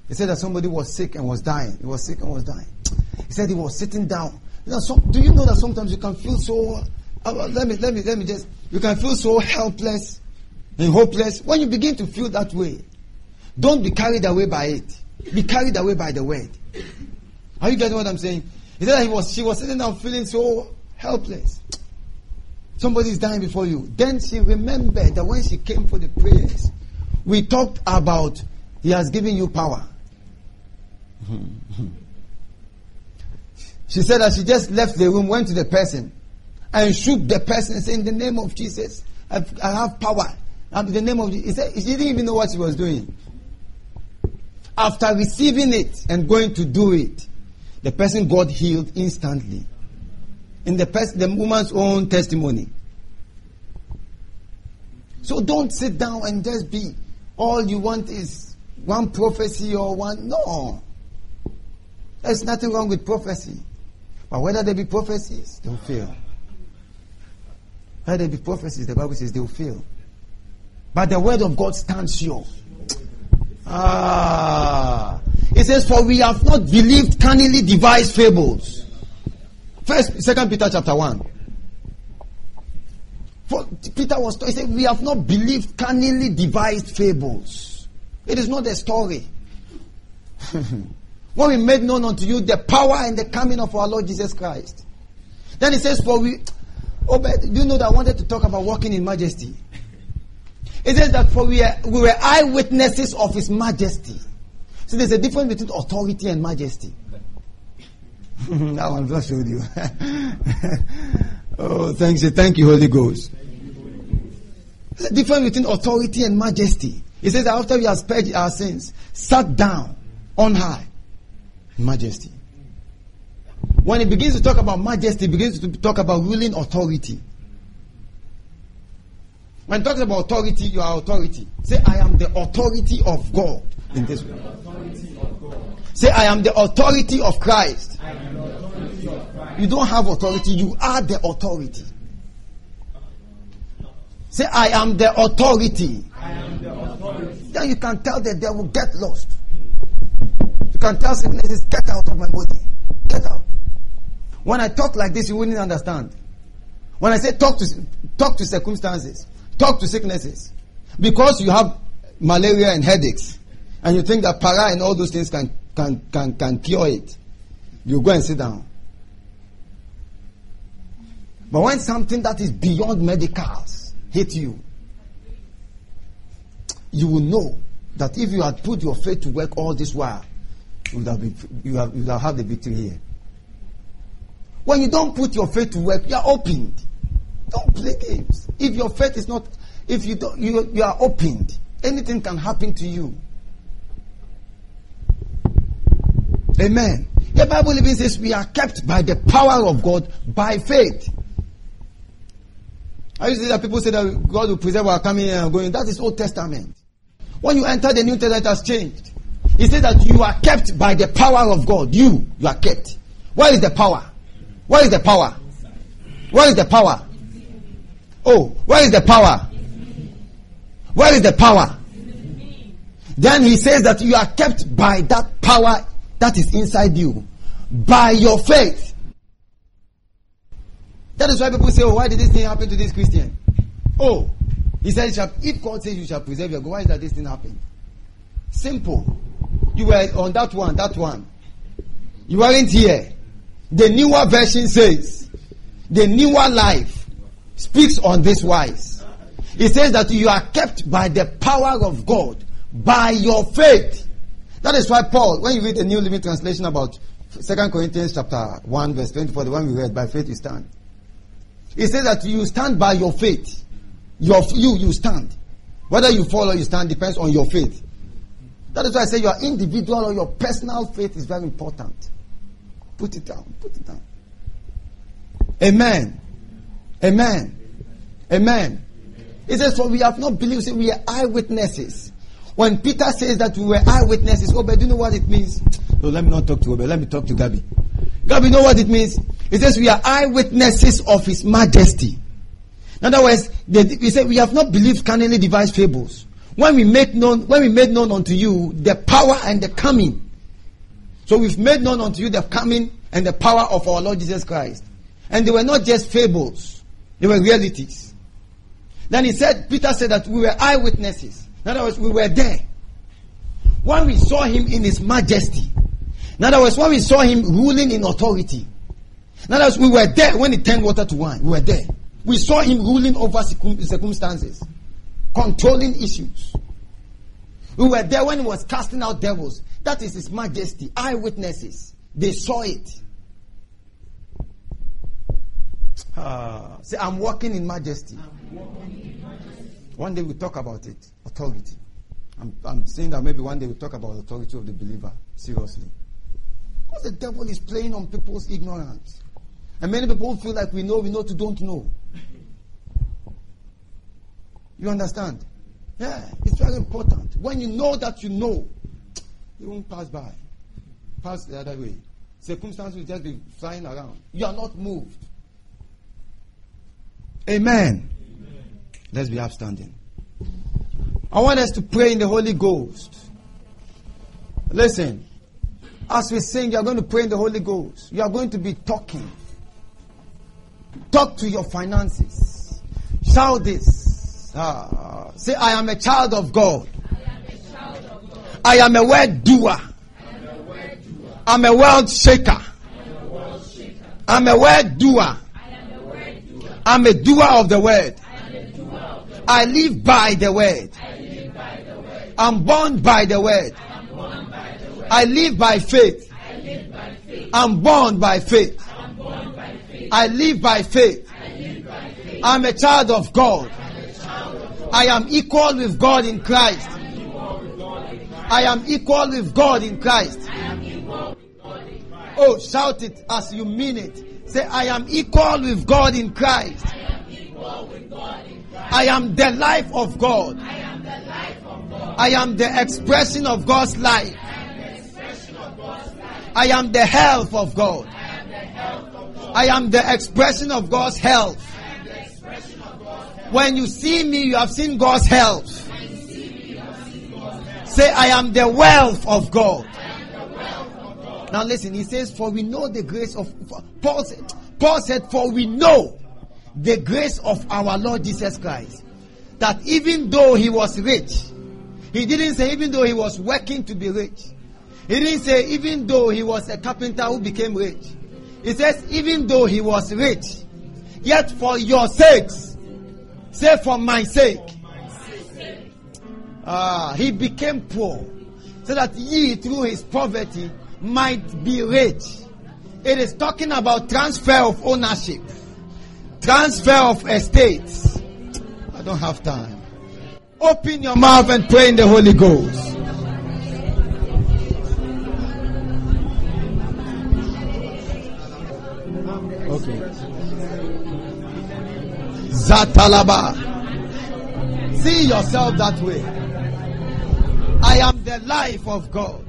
He said that somebody was sick and was dying. He was sick and was dying. He said he was sitting down. You know, so, do you know that sometimes you can feel so? Uh, let me let me let me just. You can feel so helpless and hopeless when you begin to feel that way. Don't be carried away by it. Be carried away by the word. Are you getting what I'm saying? He said he was she was sitting down feeling so helpless. Somebody is dying before you. Then she remembered that when she came for the prayers, we talked about he has given you power. she said that she just left the room, went to the person, and shook the person, saying, In the name of Jesus, I have power. And the name of Jesus, he said, she didn't even know what she was doing. After receiving it and going to do it, the person got healed instantly. In the, person, the woman's own testimony. So don't sit down and just be all you want is one prophecy or one. No. There's nothing wrong with prophecy. But whether there be prophecies, they'll fail. Whether there be prophecies, the Bible says they'll fail. But the word of God stands sure. Ah. It says, For we have not believed cunningly devised fables. First, second Peter chapter 1. For Peter was he said, We have not believed cunningly devised fables. It is not a story. when we made known unto you the power and the coming of our Lord Jesus Christ. Then he says, For we oh, but do you know that I wanted to talk about walking in majesty? It says that for we, are, we were eyewitnesses of his majesty. So there's a difference between authority and majesty. that one just showed you. oh, thanks. You thank you, Holy Ghost. There's a difference between authority and majesty. It says that after we have purged our sins, sat down on high. Majesty. When it begins to talk about majesty, it begins to talk about ruling authority. When talks about authority, you are authority. Say, I am the authority of God in this way. Say, I am the authority of Christ. You don't have authority, you are the authority. Say, I am the authority. Then you can tell the devil, get lost. You can tell sicknesses, get out of my body. Get out. When I talk like this, you wouldn't understand. When I say talk to talk to circumstances, talk to sicknesses, because you have malaria and headaches, and you think that para and all those things can can can can cure it, you go and sit down. But when something that is beyond medicals hit you, you will know that if you had put your faith to work all this while, you would have, been, you have, you would have had the victory here. When you don't put your faith to work, you are opened. Don't play games. If your faith is not, if you don't, you, you are opened. Anything can happen to you. Amen. The Bible even says we are kept by the power of God by faith. I used to that people say that God will preserve our coming and going. That is Old Testament. When you enter the New Testament, it has changed. He says that you are kept by the power of God. You, you are kept. Where is the power? Where is the power? Where is the power? Oh, where is the power? Where is the power? Then he says that you are kept by that power that is inside you by your faith. That is why people say, Oh, why did this thing happen to this Christian? Oh, He said, if God says you shall preserve your God, why is that this thing happened? Simple. You were on that one, that one. You weren't here. The newer version says, the newer life speaks on this wise. He says that you are kept by the power of God, by your faith. That is why Paul, when you read the New Living Translation about 2 Corinthians chapter 1 verse 24, the one we read, by faith you stand. He says that you stand by your faith. Your, you, you stand. Whether you fall or you stand depends on your faith. That is why I say your individual or your personal faith is very important. Put it down. Put it down. Amen. Amen. Amen. It says, For we have not believed, we are eyewitnesses. When Peter says that we were eyewitnesses, oh, do you know what it means? No, let me not talk to Obed. Let me talk to Gabi. Gabi, know what it means? It says we are eyewitnesses of His majesty. In other words, they, we say we have not believed cunningly devised fables. When we make known, when we made known unto you the power and the coming. So we've made known unto you the coming and the power of our Lord Jesus Christ. And they were not just fables, they were realities. Then he said, Peter said that we were eyewitnesses. In other words, we were there. When we saw him in his majesty. In other words, when we saw him ruling in authority. In other words, we were there when he turned water to wine. We were there. We saw him ruling over circumstances, controlling issues. We were there when he was casting out devils. That is his majesty. Eyewitnesses. They saw it. Uh, say, I'm walking in majesty. Walking in majesty. One day we'll talk about it. Authority. I'm, I'm saying that maybe one day we'll talk about authority of the believer. Seriously. Because the devil is playing on people's ignorance. And many people feel like we know, we know to don't know. You understand? Yeah, it's very important. When you know that you know, you won't pass by. Pass the other way. Circumstances will just be flying around. You are not moved. Amen. Let's be upstanding. I want us to pray in the Holy Ghost. Listen, as we sing, you are going to pray in the Holy Ghost. You are going to be talking. Talk to your finances. Shout this. Ah, say, I am a child of God. I am a word doer. I'm a world shaker. I'm a word doer. I'm a doer of the word. I live by the word. I'm born by the word. I live by faith. I'm born by faith. I live by faith. I'm a child of God. I am equal with God in Christ. I am equal with God in Christ. Oh, shout it as you mean it. Say, I am equal with God in Christ. I am the life of God. I am the expression of God's life. I am the health of God. I am the expression of God's health. When you see me, you have seen God's health. Say, I am the wealth of God. Now listen, he says, for we know the grace of, Paul said, Paul said, for we know the grace of our Lord Jesus Christ. That even though he was rich, he didn't say even though he was working to be rich. He didn't say even though he was a carpenter who became rich. He says even though he was rich, yet for your sakes, say for my sake, ah, he became poor, so that ye through his poverty might be rich. It is talking about transfer of ownership, transfer of estates. I don't have time. Open your mouth and pray in the Holy Ghost. Okay. Zatalaba. See yourself that way. I am the life of God.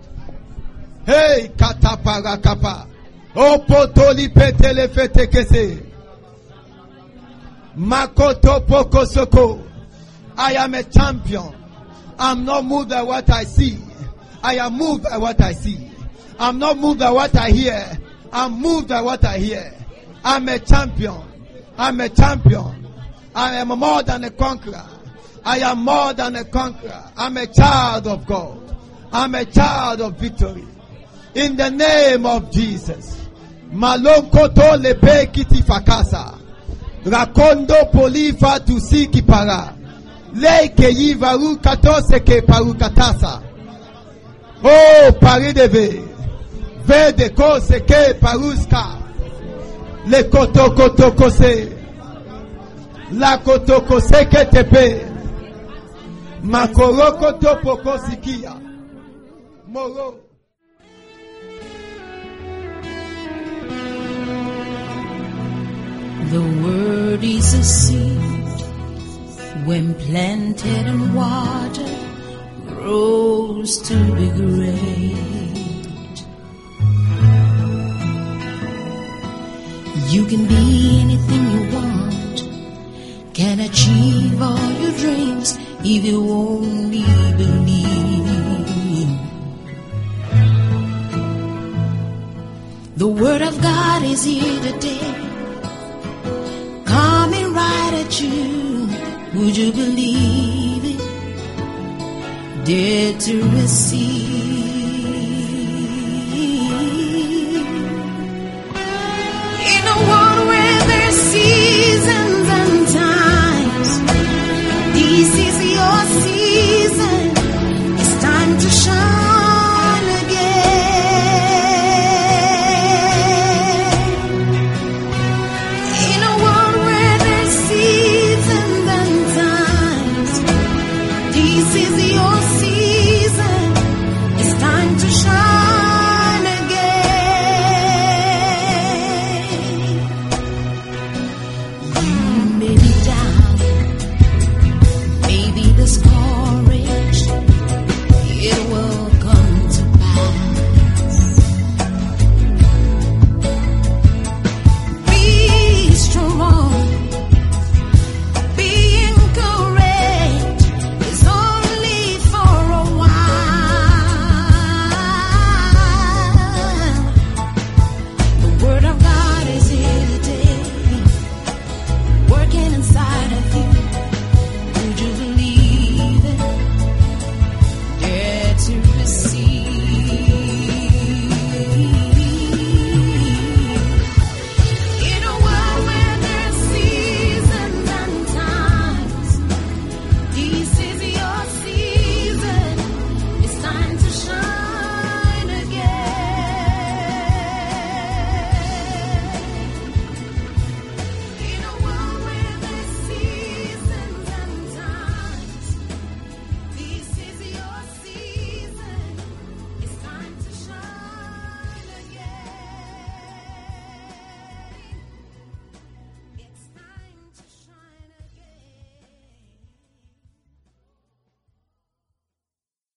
Hey, kataparakapa. Opotoli petele fetekese. Makoto pokosoko. I am a champion. I'm not moved by what I see. I am moved by what I see. I'm not moved by what I hear. I'm moved by what I hear. I'm a champion. I'm a champion. I am more than a conqueror. I am more than a conqueror. I'm a child of God. I'm a child of victory. In the name of Jesus. Malonkoto lepe kiti fakasa. Rakondo polifa tusiki para. Leke yivaru katose ke parukatasa. Oh, parideve. Vede kose ke paruska. Le koto koto kose. La koto kose ke tepe. Makoroko topo kosikia. Moro. The word is a seed when planted in water grows to be great. You can be anything you want, can achieve all your dreams if you only believe. The word of God is here today coming right at you. Would you believe it? Dead to receive. In a world where there's seasons and times, these